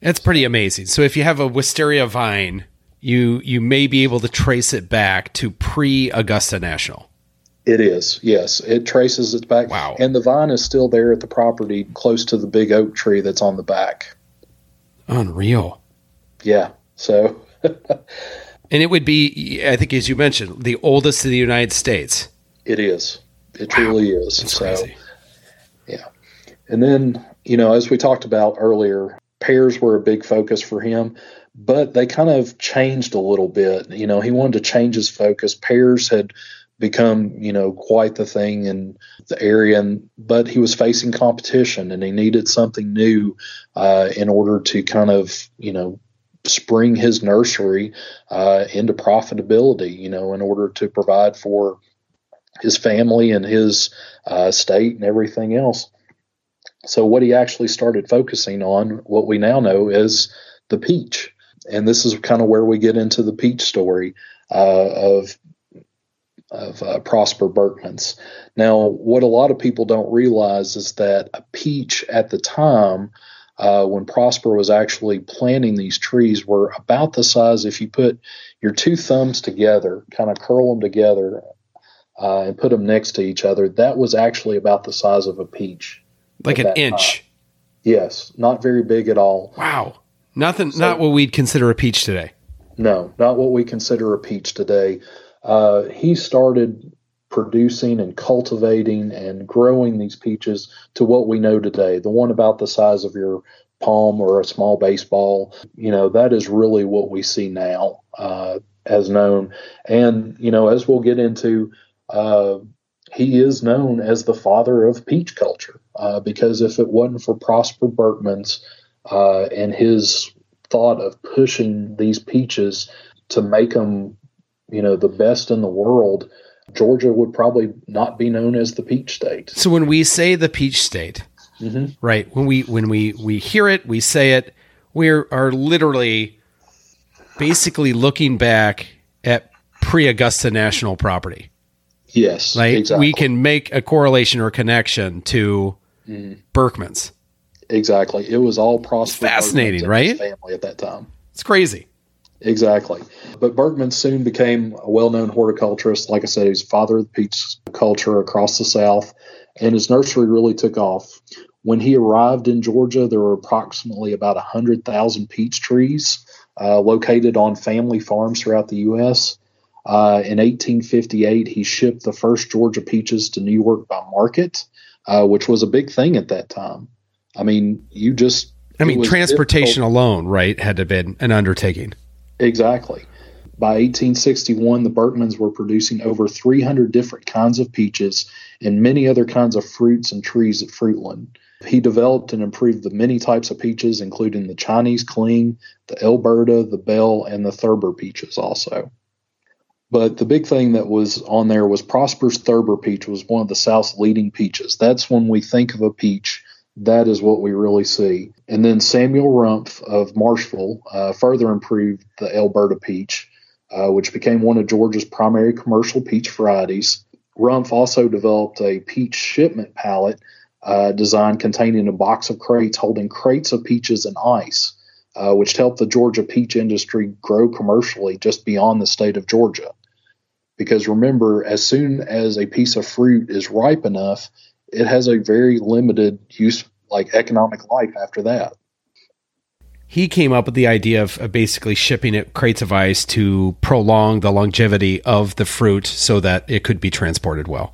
It's pretty amazing. So if you have a wisteria vine, you you may be able to trace it back to pre Augusta National. It is, yes. It traces its back. Wow. And the vine is still there at the property close to the big oak tree that's on the back. Unreal. Yeah. So. and it would be, I think, as you mentioned, the oldest in the United States. It is. It wow. truly is. That's so, crazy. Yeah. And then, you know, as we talked about earlier, pears were a big focus for him, but they kind of changed a little bit. You know, he wanted to change his focus. Pears had become you know quite the thing in the area. And but he was facing competition and he needed something new uh, in order to kind of you know spring his nursery uh, into profitability you know in order to provide for his family and his uh, state and everything else. So what he actually started focusing on what we now know is the peach. And this is kind of where we get into the peach story uh, of of uh, Prosper Berckmans. Now, what a lot of people don't realize is that a peach at the time, uh, when Prosper was actually planting these trees, were about the size if you put your two thumbs together, kind of curl them together, uh, and put them next to each other. That was actually about the size of a peach, like an inch. Time. Yes, not very big at all. Wow, nothing. So, not what we'd consider a peach today. No, not what we consider a peach today uh, he started producing and cultivating and growing these peaches to what we know today. The one about the size of your palm or a small baseball, you know, that is really what we see now uh, as known. And, you know, as we'll get into, uh, he is known as the father of peach culture uh, because if it wasn't for Prosper Berckmans uh, and his thought of pushing these peaches to make them you know, the best in the world, Georgia would probably not be known as the peach state. So when we say the peach state, mm-hmm. right? When we when we we hear it, we say it, we are literally basically looking back at pre-Augusta national property. Yes, right. Exactly. We can make a correlation or connection to mm. Berckmans. Exactly. It was all prosperous. Fascinating, right? Family at that time. It's crazy. Exactly. But Bergman soon became a well known horticulturist. Like I said, he's father of the peach culture across the South, and his nursery really took off. When he arrived in Georgia, there were approximately about 100,000 peach trees uh, located on family farms throughout the U.S. Uh, in 1858, he shipped the first Georgia peaches to New York by market, uh, which was a big thing at that time. I mean, you just. I mean, transportation difficult. alone, right, had to have been an undertaking. Exactly. By 1861, the Berckmans were producing over 300 different kinds of peaches and many other kinds of fruits and trees at Fruitland. He developed and improved the many types of peaches, including the Chinese cling, the Elberta, the Bell, and the Thurber peaches also. But the big thing that was on there was Prosper's Thurber peach was one of the South's leading peaches. That's when we think of a peach, that is what we really see. And then Samuel Rumph of Marshville uh, further improved the Elberta peach, uh, which became one of Georgia's primary commercial peach varieties. Rumph also developed a peach shipment pallet uh, design containing a box of crates holding crates of peaches and ice, uh, which helped the Georgia peach industry grow commercially just beyond the state of Georgia. Because remember, as soon as a piece of fruit is ripe enough, it has a very limited use, like economic life after that. He came up with the idea of basically shipping it crates of ice to prolong the longevity of the fruit so that it could be transported well.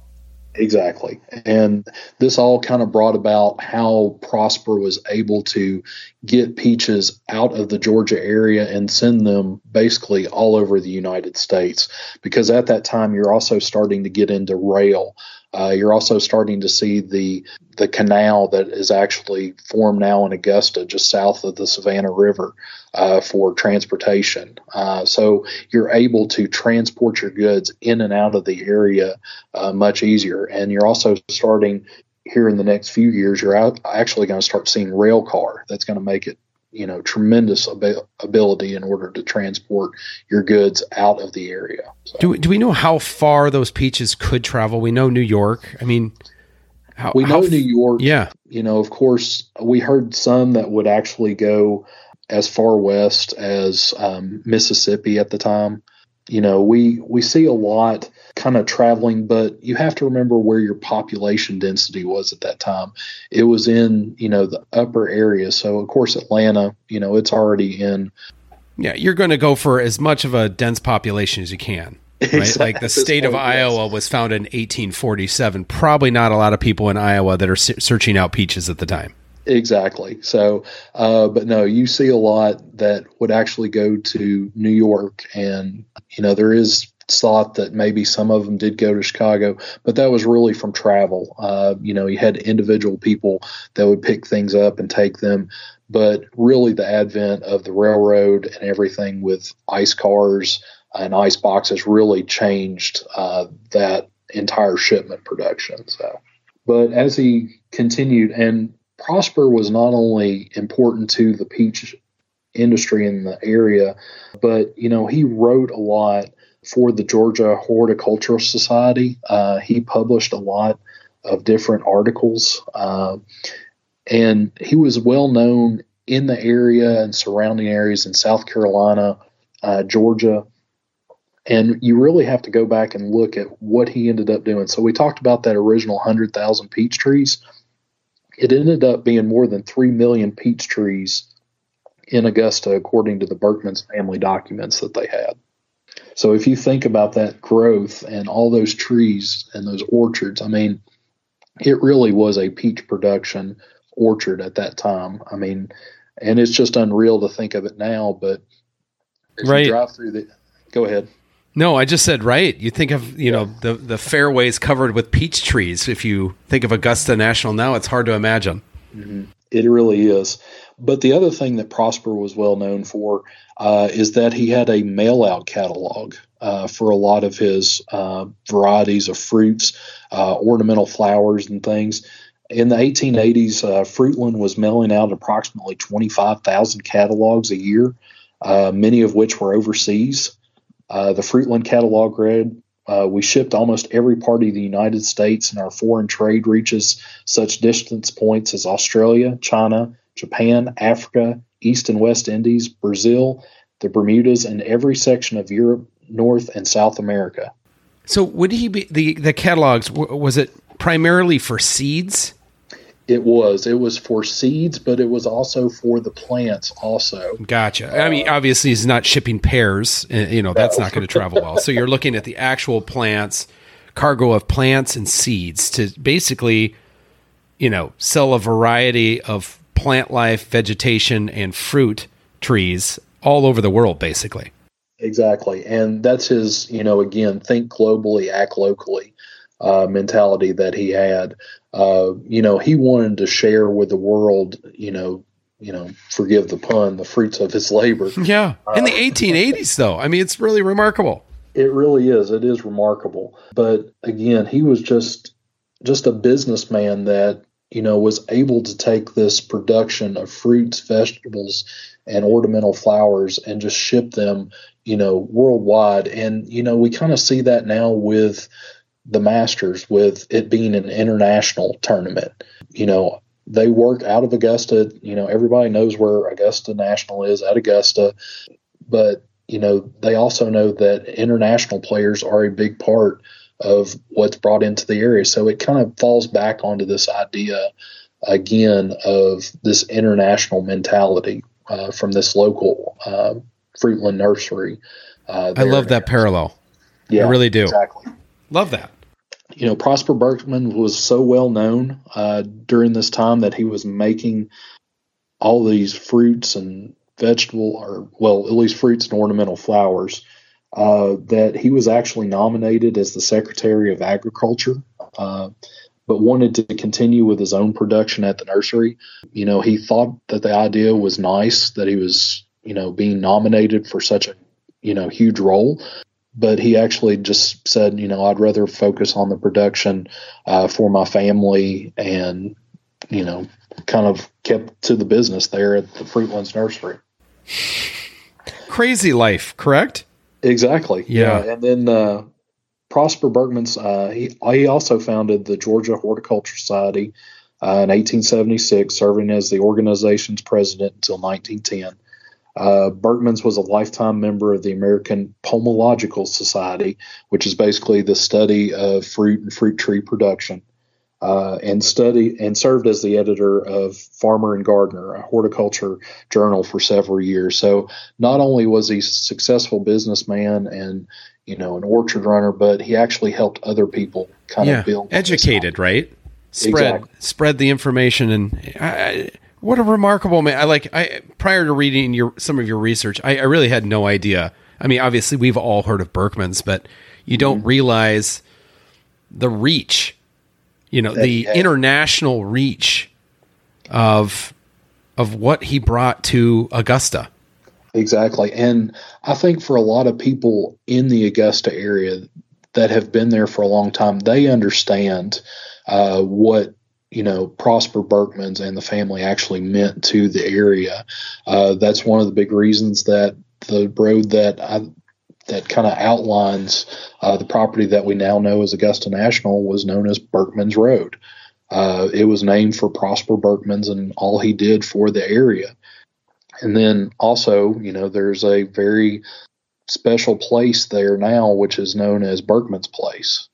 Exactly. And this all kind of brought about how Prosper was able to get peaches out of the Georgia area and send them basically all over the United States. Because at that time, you're also starting to get into rail. Uh, you're also starting to see the the canal that is actually formed now in Augusta, just south of the Savannah River, uh, for transportation. Uh, so you're able to transport your goods in and out of the area uh, much easier, and you're also starting here in the next few years. You're out, actually going to start seeing rail car. That's going to make it you know tremendous ab- ability in order to transport your goods out of the area. So. Do we, do we know how far those peaches could travel? We know New York. I mean, how, we know f- New York. Yeah, you know, of course, we heard some that would actually go as far west as um, Mississippi at the time. You know, we we see a lot kind of traveling, but you have to remember where your population density was at that time. It was in, you know, the upper area. So, of course, Atlanta, you know, it's already in. Yeah, you're going to go for as much of a dense population as you can. Right? Exactly. Like the state of Iowa was founded in 1847. Probably not a lot of people in Iowa that are searching out peaches at the time. Exactly. So, uh, but no, you see a lot that would actually go to New York, and you know there is thought that maybe some of them did go to Chicago, but that was really from travel. Uh, you know, you had individual people that would pick things up and take them, but really the advent of the railroad and everything with ice cars and ice boxes really changed uh, that entire shipment production. So, but as he continued, and Prosper was not only important to the peach industry in the area, but you know he wrote a lot for the Georgia Horticultural Society. Uh, he published a lot of different articles, uh, and he was well known in the area and surrounding areas in South Carolina, uh, Georgia. And you really have to go back and look at what he ended up doing. So we talked about that original 100,000 peach trees. It ended up being more than 3 million peach trees in Augusta, according to the Berckmans family documents that they had. So if you think about that growth and all those trees and those orchards, I mean, it really was a peach production orchard at that time. I mean, and it's just unreal to think of it now, but right. drive through the go ahead. No, I just said right. You think of you yeah. know the the fairways covered with peach trees. If you think of Augusta National now, it's hard to imagine. Mm-hmm. It really is. But the other thing that Prosper was well known for uh, is that he had a mail out catalog uh, for a lot of his uh, varieties of fruits, uh, ornamental flowers, and things. In the 1880s, uh, Fruitland was mailing out approximately 25,000 catalogs a year, uh, many of which were overseas. the Fruitland catalog read uh, we shipped almost every part of the United States, and our foreign trade reaches such distance points as Australia, China, Japan, Africa, East and West Indies, Brazil, the Bermudas, and every section of Europe, North and South America. So, would he be the the catalogs? Was it primarily for seeds? It was. It was for seeds, but it was also for the plants. Also, Gotcha. I mean, obviously, he's not shipping pears. uh, You know, that's not going to travel well. So you're looking at the actual plants, cargo of plants and seeds to basically, you know, sell a variety of plant life, vegetation, and fruit trees all over the world, basically. exactly, and that's his. You know, again, think globally, act locally uh, mentality that he had. Uh, you know, he wanted to share with the world. You know, you know, forgive the pun, the fruits of his labor. Yeah. In the 1880s, though, I mean, it's really remarkable. It really is. It is remarkable. But again, he was just just a businessman that you know was able to take this production of fruits, vegetables, and ornamental flowers and just ship them, you know, worldwide. And you know, we kind of see that now with the Masters, with it being an international tournament. You know, they work out of Augusta. You know, everybody knows where Augusta National is at Augusta, but you know, they also know that international players are a big part of what's brought into the area. So it kind of falls back onto this idea again of this international mentality uh, from this local uh, Fruitland nursery. Uh, I love that parallel. Yeah, I really do. Exactly. Love that. You know, Prosper Berkman was so well known uh, during this time that he was making all these fruits and vegetable, or well, at least fruits and ornamental flowers. Uh, that he was actually nominated as the Secretary of Agriculture, uh, but wanted to continue with his own production at the nursery. You know, he thought that the idea was nice that he was, you know, being nominated for such a, you know, huge role. But he actually just said, you know, I'd rather focus on the production uh, for my family and, you know, kind of kept to the business there at the Fruitlands Nursery. Crazy life, correct? Exactly. Yeah. And then uh, Prosper Berckmans, uh, he, he also founded the Georgia Horticulture Society uh, in 1876, serving as the organization's president until 1910. Uh, Berckmans was a lifetime member of the American Pomological Society, which is basically the study of fruit and fruit tree production, uh, and studied and served as the editor of Farmer and Gardener, a horticulture journal, for several years. So not only was he a successful businessman and you know an orchard runner, but he actually helped other people kind yeah. of build Educated, right? Spread Exactly. spread the information and I, I, what a remarkable man. I like I prior to reading your some of your research, I, I really had no idea. I mean, obviously we've all heard of Berckmans, but you don't Mm-hmm. realize the reach, you know, the international reach of of what he brought to Augusta. Exactly. And I think for a lot of people in the Augusta area that have been there for a long time, they understand uh, what, you know, Prosper Berckmans and the family actually meant to the area. Uh, that's one of the big reasons that the road that I, that kind of outlines uh, the property that we now know as Augusta National was known as Berckmans Road. Uh, it was named for Prosper Berckmans and all he did for the area. And then also, you know, there's a very special place there now, which is known as Berckmans Place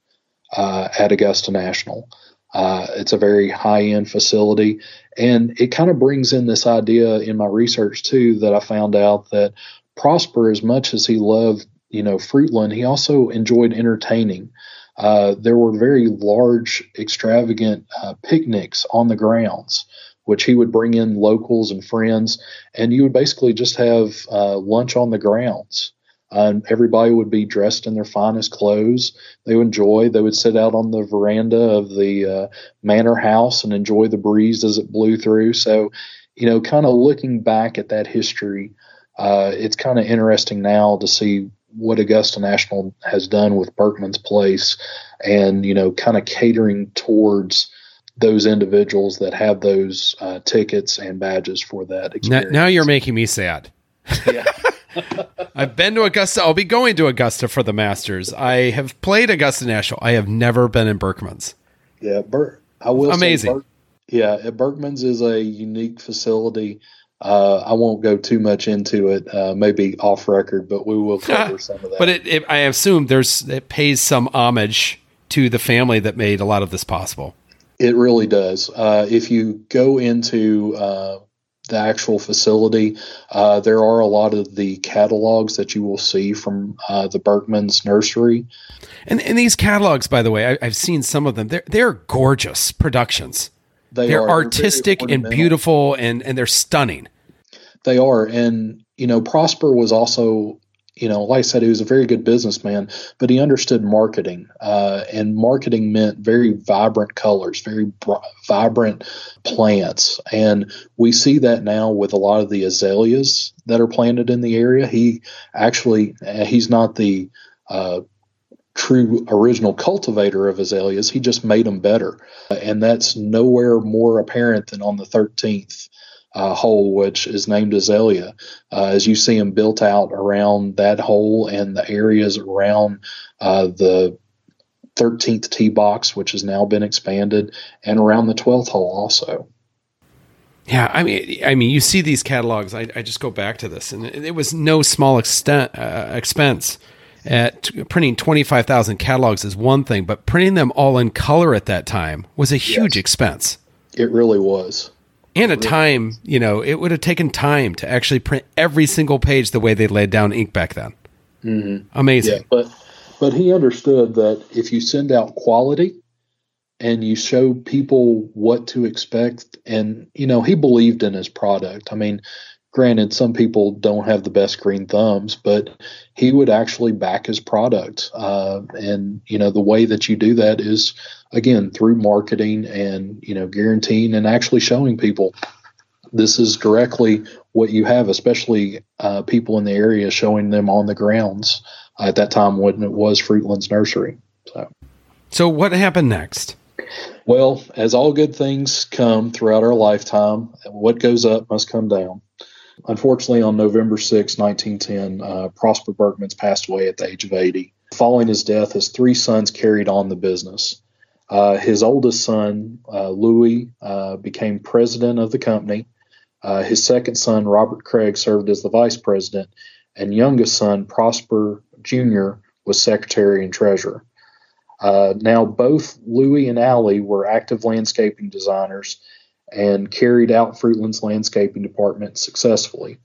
uh, at Augusta National. Uh, it's a very high end facility. And it kind of brings in this idea in my research, too, that I found out that Prosper, as much as he loved, you know, Fruitland, he also enjoyed entertaining. Uh, there were very large, extravagant uh, picnics on the grounds, which he would bring in locals and friends, and you would basically just have uh, lunch on the grounds. Um, everybody would be dressed in their finest clothes. They would enjoy. They would sit out on the veranda of the uh, manor house and enjoy the breeze as it blew through. So, you know, kind of looking back at that history, uh, it's kind of interesting now to see what Augusta National has done with Berckmans Place, and you know, kind of catering towards those individuals that have those uh, tickets and badges for that Now, experience. now you're making me sad. yeah. I've been to Augusta. I'll be going to Augusta for the Masters. I have played Augusta National. I have never been in Berckmans. Yeah, Ber- I will. Amazing. Say Ber- yeah, Berckmans is a unique facility. Uh, I won't go too much into it, uh, maybe off record, but we will cover some of that. But it, it, I assume there's it pays some homage to the family that made a lot of this possible. It really does. Uh, if you go into uh, the actual facility, uh, there are a lot of the catalogs that you will see from uh, the Berckmans nursery. And, and these catalogs, by the way, I, have seen some of them. They're they're gorgeous productions. They are artistic they're and beautiful, and and they're stunning. They are, and you know, Prosper was also you know, like I said, he was a very good businessman, but he understood marketing. Uh, and marketing meant very vibrant colors, very br- vibrant plants. And we see that now with a lot of the azaleas that are planted in the area. He actually, uh, he's not the uh, true original cultivator of azaleas, he just made them better. And that's nowhere more apparent than on the 13th uh, hole, which is named Azalea. Uh, as you see them built out around that hole and the areas around uh, the 13th tee box, which has now been expanded, and around the 12th hole also. Yeah, I mean, I mean, you see these catalogs. I, I just go back to this, and it, it was no small extent uh, expense. At printing twenty five thousand catalogs is one thing, but printing them all in color at that time was a huge yes. expense. It really was and a time, you know, it would have taken time to actually print every single page the way they laid down ink back then. Mm-hmm. Amazing. Yeah, but but he understood that if you send out quality and you show people what to expect, and you know, he believed in his product. I mean, granted, some people don't have the best green thumbs, but he would actually back his product. Uh, and you know, the way that you do that is again through marketing and you know guaranteeing and actually showing people this is directly what you have especially uh, people in the area showing them on the grounds uh, at that time when it was fruitland's nursery so so what happened next well as all good things come throughout our lifetime what goes up must come down unfortunately on november 6 1910 uh, prosper berckmans passed away at the age of 80 following his death his three sons carried on the business uh, his oldest son, uh, Louis, uh, became president of the company. Uh, his second son, Robert Craig, served as the vice president, and youngest son, Prosper Jr., was secretary and treasurer. Uh, now, both Louis and Allie were active landscaping designers and carried out Fruitland's landscaping department successfully.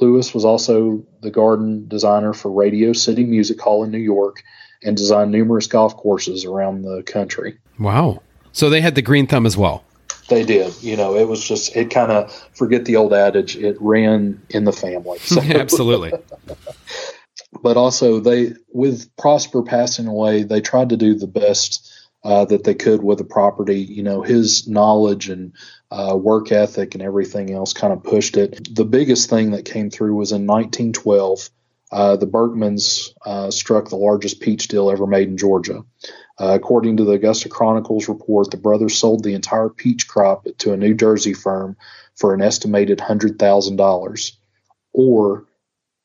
Louis was also the garden designer for Radio City Music Hall in New York and designed numerous golf courses around the country. Wow. So they had the green thumb as well. They did. You know, it was just, it kind of, forget the old adage, it ran in the family. So. Absolutely. but also, they, with Prosper passing away, they tried to do the best uh, that they could with the property. You know, his knowledge and uh, work ethic and everything else kind of pushed it. The biggest thing that came through was in 1912 uh, the Berkmans uh, struck the largest peach deal ever made in Georgia. Uh, according to the Augusta Chronicles report, the brothers sold the entire peach crop to a New Jersey firm for an estimated $100,000 or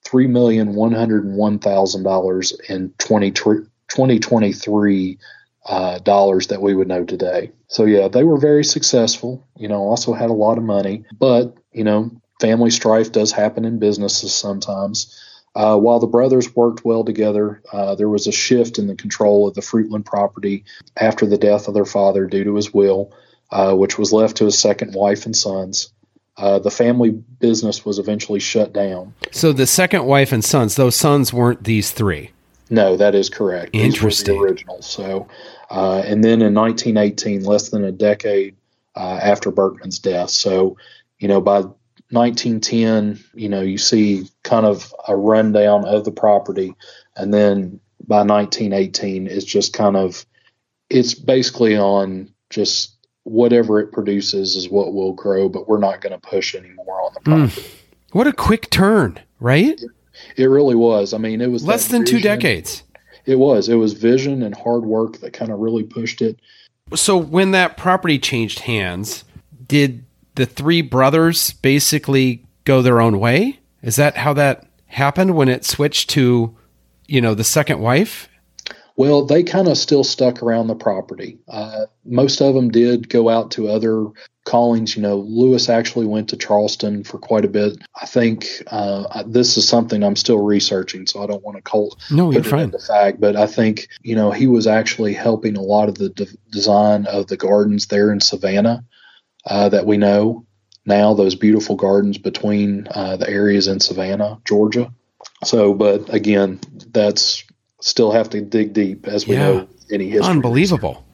$3,101,000 in 20, 2023 uh, dollars that we would know today. So, yeah, they were very successful, you know, also had a lot of money, but, you know, family strife does happen in businesses sometimes. Uh, while the brothers worked well together, uh, there was a shift in the control of the Fruitland property after the death of their father due to his will, uh, which was left to his second wife and sons. Uh, the family business was eventually shut down. So the second wife and sons, those sons weren't these three. No, that is correct. Interesting. These were the original. So, uh, and then in 1918, less than a decade uh, after Berckmans death. So, you know, by 1910, you know, you see kind of a rundown of the property, and then by 1918, it's just kind of it's basically on just whatever it produces is what will grow, but we're not going to push anymore on the hmm. property. Mm. What a quick turn, right? It, it really was. I mean, it was less than vision. two decades. It was. It was vision and hard work that kind of really pushed it. So when that property changed hands, did the three brothers basically go their own way? Is that how that happened when it switched to, you know, the second wife? Well, they kind of still stuck around the property. Uh, most of them did go out to other callings. You know, Louis actually went to Charleston for quite a bit. I think uh, this is something I'm still researching, so I don't want to call no, you're fine. The fact, but I think you know he was actually helping a lot of the de- design of the gardens there in Savannah uh, that we know now. Those beautiful gardens between uh, the areas in Savannah, Georgia. So, but again, that's still have to dig deep as we yeah. know any history. Unbelievable.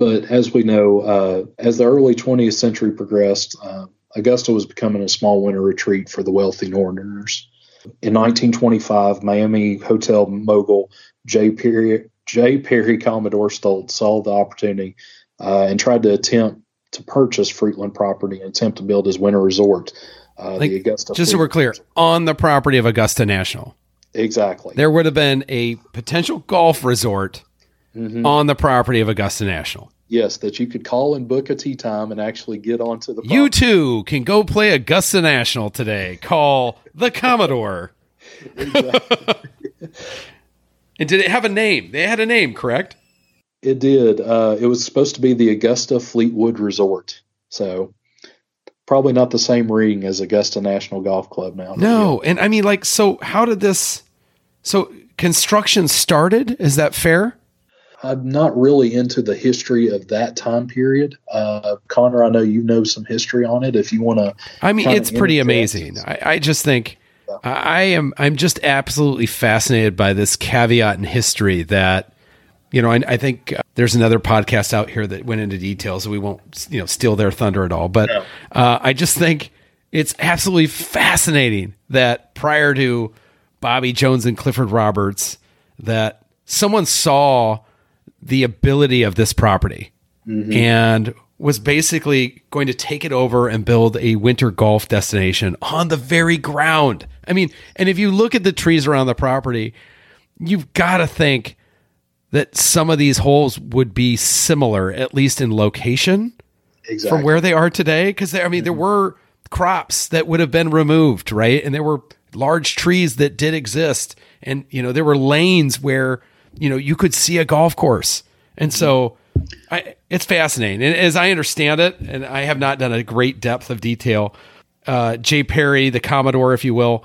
But as we know, uh, as the early 20th century progressed, uh, Augusta was becoming a small winter retreat for the wealthy Northerners. In 1925, Miami hotel mogul J. Perry, J. Perry Commodore Stoltz saw the opportunity uh, and tried to attempt to purchase Fruitland property and attempt to build his winter resort. Uh, like, the Augusta. Just so we're clear, on the property of Augusta National. Exactly. There would have been a potential golf resort mm-hmm. on the property of Augusta National. Yes, that you could call and book a tee time and actually get onto the. Property. You too can go play Augusta National today. Call the Commodore. and did it have a name? They had a name, correct? It did. Uh, it was supposed to be the Augusta Fleetwood Resort. So probably not the same ring as Augusta National Golf Club now. No, and I mean, like, so how did this? So construction started. Is that fair? I'm not really into the history of that time period. Uh, Connor, I know you know some history on it. If you want to, I mean, it's pretty amazing. I, I, just think yeah. I am. I'm just absolutely fascinated by this caveat in history that you know. I, I think uh, there's another podcast out here that went into details. So we won't you know steal their thunder at all. But no. uh, I just think it's absolutely fascinating that prior to Bobby Jones and Clifford Roberts, that someone saw the ability of this property mm-hmm. and was basically going to take it over and build a winter golf destination on the very ground. I mean, and if you look at the trees around the property, you've got to think that some of these holes would be similar, at least in location, exactly. from where they are today. Because I mean, mm-hmm. there were crops that would have been removed, right? And there were large trees that did exist, and you know, there were lanes where you know, you could see a golf course. And so I, it's fascinating. And as I understand it, and I have not done a great depth of detail, uh, Jay Perry, the Commodore, if you will,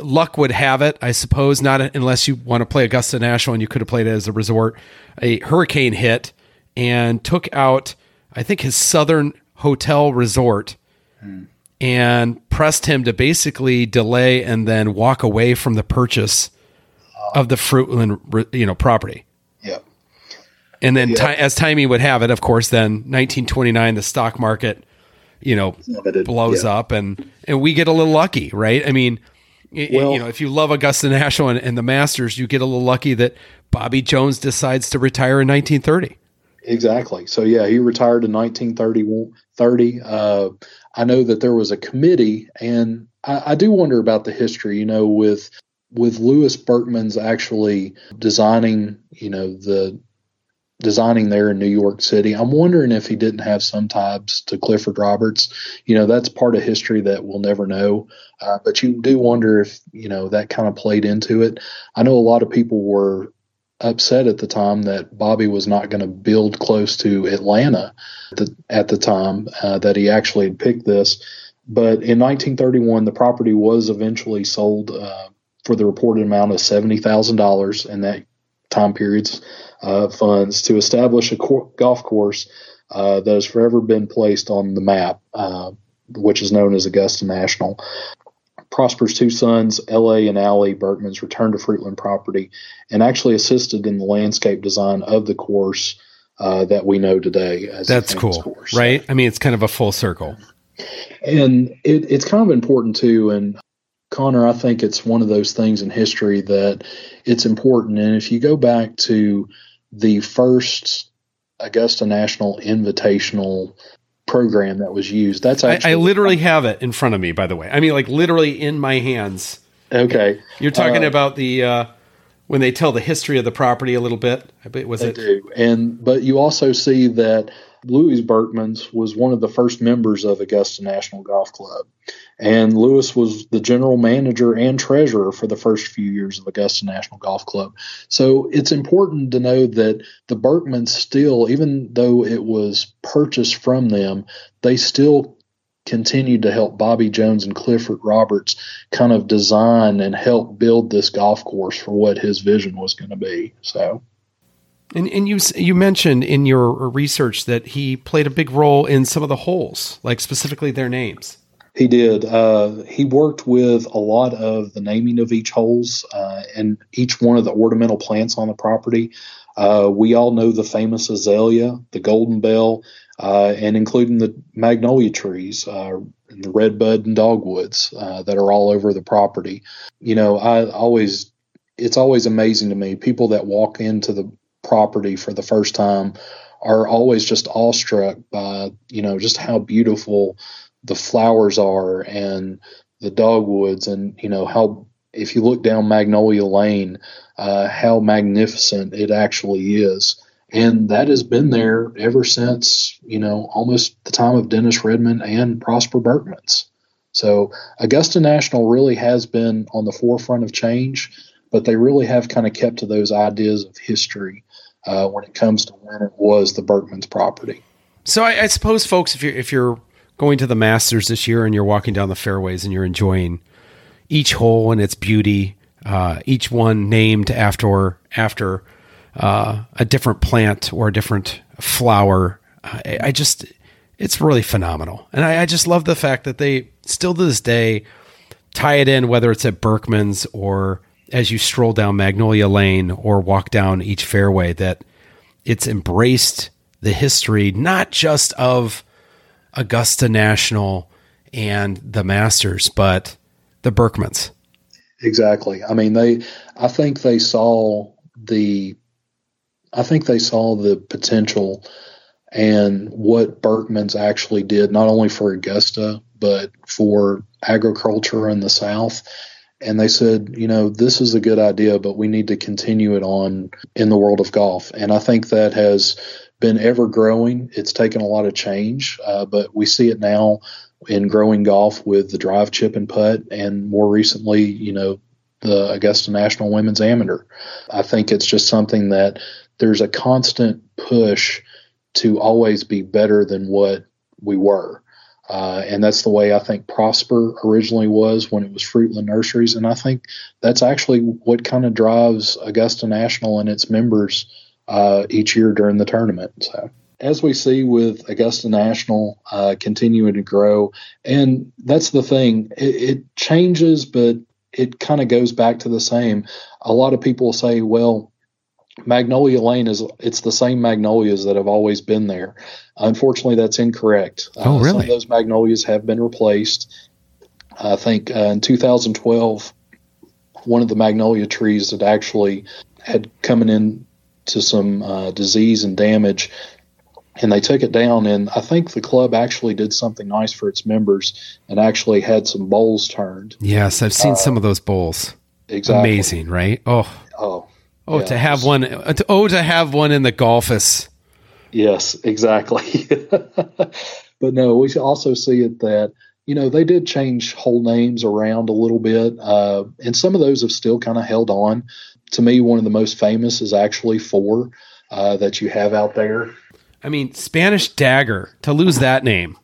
luck would have it, I suppose, not unless you want to play Augusta National and you could have played it as a resort. A hurricane hit and took out, I think, his southern hotel resort hmm. and pressed him to basically delay and then walk away from the purchase of the Fruitland, you know, property. Yeah. And then, yeah. as timing would have it, of course, then 1929, the stock market, you know, blows yeah. up, and and we get a little lucky, right? I mean, well, you know, if you love Augusta National and, and the Masters, you get a little lucky that Bobby Jones decides to retire in 1930. Exactly. So yeah, he retired in 1930. 30. Uh, I know that there was a committee, and I, I, do wonder about the history. You know, with with Louis Berckmans actually designing, you know, the designing there in New York City. I'm wondering if he didn't have some ties to Clifford Roberts. You know, that's part of history that we'll never know. Uh, but you do wonder if, you know, that kind of played into it. I know a lot of people were upset at the time that Bobby was not going to build close to Atlanta the, at the time uh, that he actually had picked this. But in 1931, the property was eventually sold uh, for the reported amount of $70,000 in that time period's uh, funds to establish a co- golf course uh, that has forever been placed on the map, uh, which is known as Augusta National. Prosper's two sons, L.A. and Allie Berckmans, returned to Fruitland property and actually assisted in the landscape design of the course uh, that we know today. That's cool, course. right? I mean, it's kind of a full circle. And it, it's kind of important too. And Connor, I think it's one of those things in history that it's important. And if you go back to the first Augusta National Invitational program that was used, that's actually. I, I literally have it in front of me, by the way. I mean, like literally in my hands. Okay. You're talking uh, about the. Uh, when they tell the history of the property a little bit, was they it? do, and but you also see that Louis Berckmans was one of the first members of Augusta National Golf Club, And Louis was the general manager and treasurer for the first few years of Augusta National Golf Club. So it's important to know that the Berckmans still, even though it was purchased from them, they still continued to help Bobby Jones and Clifford Roberts kind of design and help build this golf course for what his vision was going to be. So. And, and you you mentioned in your research that he played a big role in some of the holes, like specifically their names. He did. Uh, he worked with a lot of the naming of each holes uh, and each one of the ornamental plants on the property. Uh, we all know the famous azalea, the golden bell, uh, and including the magnolia trees, uh, the redbud and dogwoods uh, that are all over the property. You know, I always, it's always amazing to me people that walk into the property for the first time are always just awestruck by, you know, just how beautiful the flowers are and the dogwoods and you know how if you look down Magnolia Lane, uh, how magnificent it actually is. And that has been there ever since, you know, almost the time of Dennis Redmond and Prosper Berckmans. So Augusta National really has been on the forefront of change, but they really have kind of kept to those ideas of history uh, when it comes to when it was the Berckmans property. So I, I suppose, folks, if you're if you're going to the Masters this year and you're walking down the fairways and you're enjoying each hole and its beauty, uh, each one named after after uh, a different plant or a different flower. I, I just, it's really phenomenal, and I, I, just love the fact that they still to this day tie it in, whether it's at Berckmans or as you stroll down Magnolia Lane or walk down each fairway, that it's embraced the history not just of Augusta National and the Masters, but the Berckmans. Exactly. I mean, they. I think they saw the. I think they saw the potential and what Berckmans actually did, not only for Augusta but for agriculture in the South. And they said, you know, this is a good idea, but we need to continue it on in the world of golf. And I think that has been ever growing. It's taken a lot of change, uh, but we see it now in growing golf with the drive, chip, and putt, and more recently, you know, the Augusta National Women's Amateur. I think it's just something that there's a constant push to always be better than what we were. Uh, and that's the way I think Prosper originally was when it was Fruitland Nurseries. And I think that's actually what kind of drives Augusta National and its members uh, each year during the tournament. So as we see with Augusta National uh, continuing to grow, and that's the thing, it, it changes, but it kind of goes back to the same. A lot of people say, well, Magnolia Lane is it's the same magnolias that have always been there. Unfortunately, that's incorrect. Uh, oh, really? Some of those magnolias have been replaced. I think uh, in 2012, one of the magnolia trees that actually had coming in to some uh, disease and damage. And they took it down, and I think the club actually did something nice for its members and actually had some bowls turned. Yes, I've seen uh, some of those bowls. Exactly. Amazing, right? Oh, oh, oh! Yeah, to have one, uh, oh, to have one in the golfus. Yes, exactly. but no, we also see it that you know they did change whole names around a little bit, uh, and some of those have still kind of held on to me, one of the most famous is actually four uh, that you have out there. I mean, Spanish dagger, to lose that name.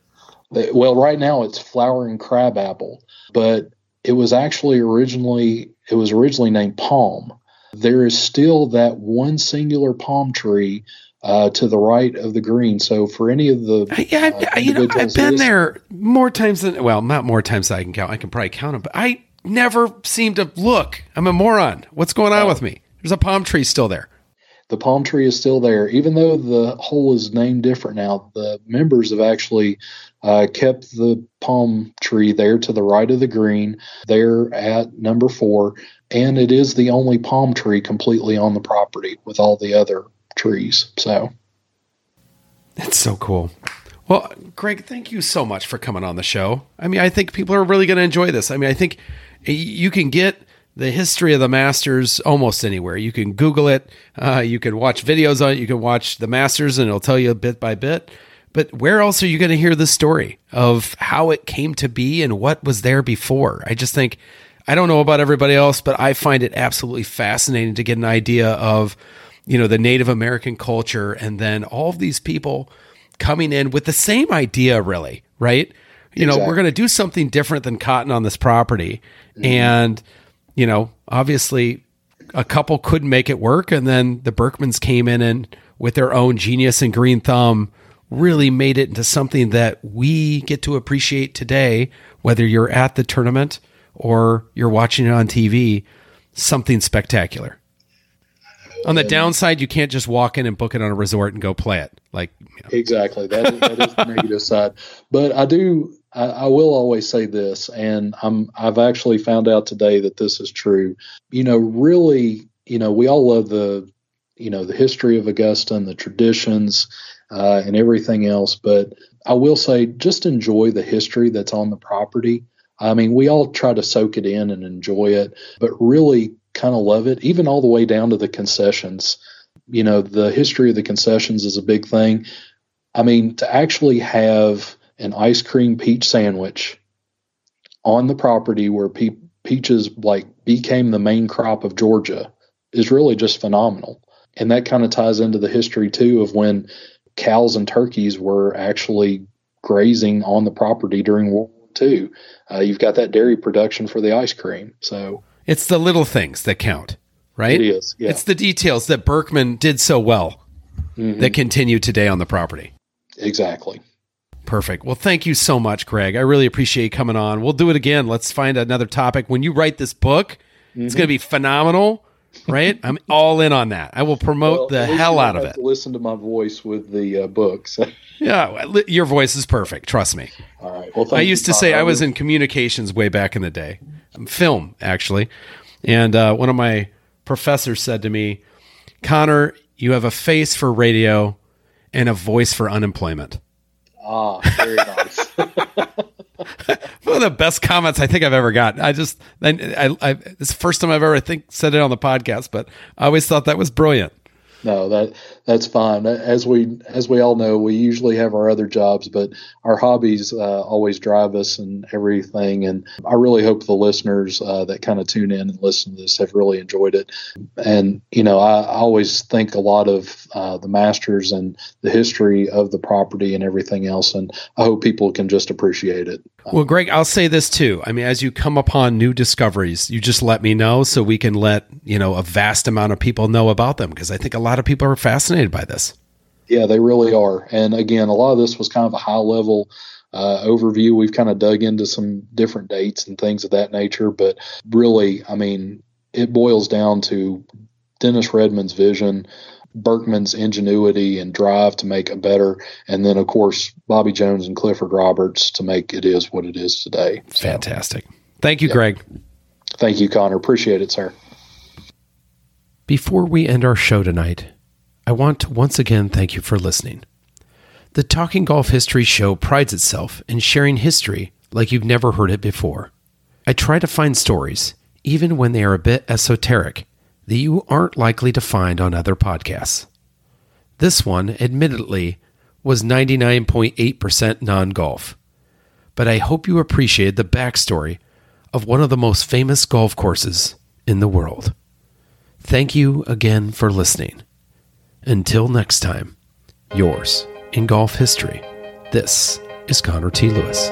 Well, right now it's flowering crabapple, but it was actually originally it was originally named palm. There is still that one singular palm tree uh, to the right of the green. So for any of the yeah, uh, you know, I've been there more times than well, not more times than I can count. I can probably count them, but I never seem to look. I'm a moron. What's going on with me? There's a palm tree still there. The palm tree is still there, even though the hole is named different now. The members have actually uh, kept the palm tree there to the right of the green, there at number four, and it is the only palm tree completely on the property with all the other trees. So that's so cool. Well, Greg, thank you so much for coming on the show. I mean, I think people are really going to enjoy this. I mean, I think you can get the history of the Masters almost anywhere. You can Google it. Uh, you can watch videos on it. You can watch the Masters, and it'll tell you bit by bit. But where else are you going to hear the story of how it came to be and what was there before? I just think, I don't know about everybody else, but I find it absolutely fascinating to get an idea of, you know, the Native American culture and then all of these people coming in with the same idea, really, right? You know, we're going to do something different than cotton on this property. Mm-hmm. And, you know, obviously a couple couldn't make it work. And then the Berckmans came in and with their own genius and green thumb really made it into something that we get to appreciate today, whether you're at the tournament or you're watching it on TV, something spectacular. On the downside, you can't just walk in and book it on a resort and go play it. Like you know. exactly that, that is the negative side. But I do I, I, will always say this, and I'm I've actually found out today that this is true. You know, really, you know, we all love the you know the history of Augusta and the traditions uh, and everything else, but I will say just enjoy the history that's on the property. I mean, we all try to soak it in and enjoy it, but really kind of love it, even all the way down to the concessions. You know, the history of the concessions is a big thing. I mean, to actually have an ice cream peach sandwich on the property where pe- peaches like became the main crop of Georgia is really just phenomenal. And that kind of ties into the history too of when cows and turkeys were actually grazing on the property during World War II. Uh, you've got that dairy production for the ice cream. So it's the little things that count, right? It is. Yeah. It's the details that Berckman did so well mm-hmm. that continue today on the property. Exactly. Perfect. Well, thank you so much, Greg. I really appreciate you coming on. We'll do it again. Let's find another topic. When you write this book, mm-hmm. it's going to be phenomenal, right? I'm all in on that. I will promote well, the hell out of it. listen to my voice with the uh, books. yeah, your voice is perfect. Trust me. All right. Well, I used to say I was in communications way back in the day, film actually, and uh, one of my professors said to me, "Connor, you have a face for radio and a voice for unemployment." Ah, very nice. One of the best comments I think I've ever got. I just, I, I, I, it's the first time I've ever, I think, said it on the podcast, but I always thought that was brilliant no, that that's fine. As we as we all know, we usually have our other jobs, but our hobbies uh, always drive us and everything. And I really hope the listeners uh, that kind of tune in and listen to this have really enjoyed it. And you know, I, I always think a lot of uh, the masters and the history of the property and everything else. And I hope people can just appreciate it. Well, Greg, I'll say this too. I mean, as you come upon new discoveries, you just let me know so we can let you know a vast amount of people know about them because I think a lot lot of people are fascinated by this. Yeah, they really are. And again, a lot of this was kind of a high level uh, overview. We've kind of dug into some different dates and things of that nature. But really, I mean, it boils down to Dennis Redmond's vision, Berckmans ingenuity and drive to make it better, and then, of course, Bobby Jones and Clifford Roberts to make it is what it is today. So, Fantastic. Thank you, Greg. Thank you, Connor. Appreciate it, sir. Before we end our show tonight, I want to once again thank you for listening. The TalkinGolf History Show prides itself in sharing history like you've never heard it before. I try to find stories, even when they are a bit esoteric, that you aren't likely to find on other podcasts. This one, admittedly, was 99.8% non golf, but I hope you appreciated the backstory of one of the most famous golf courses in the world. Thank you again for listening. Until next time, yours in golf history, this is Connor T. Lewis.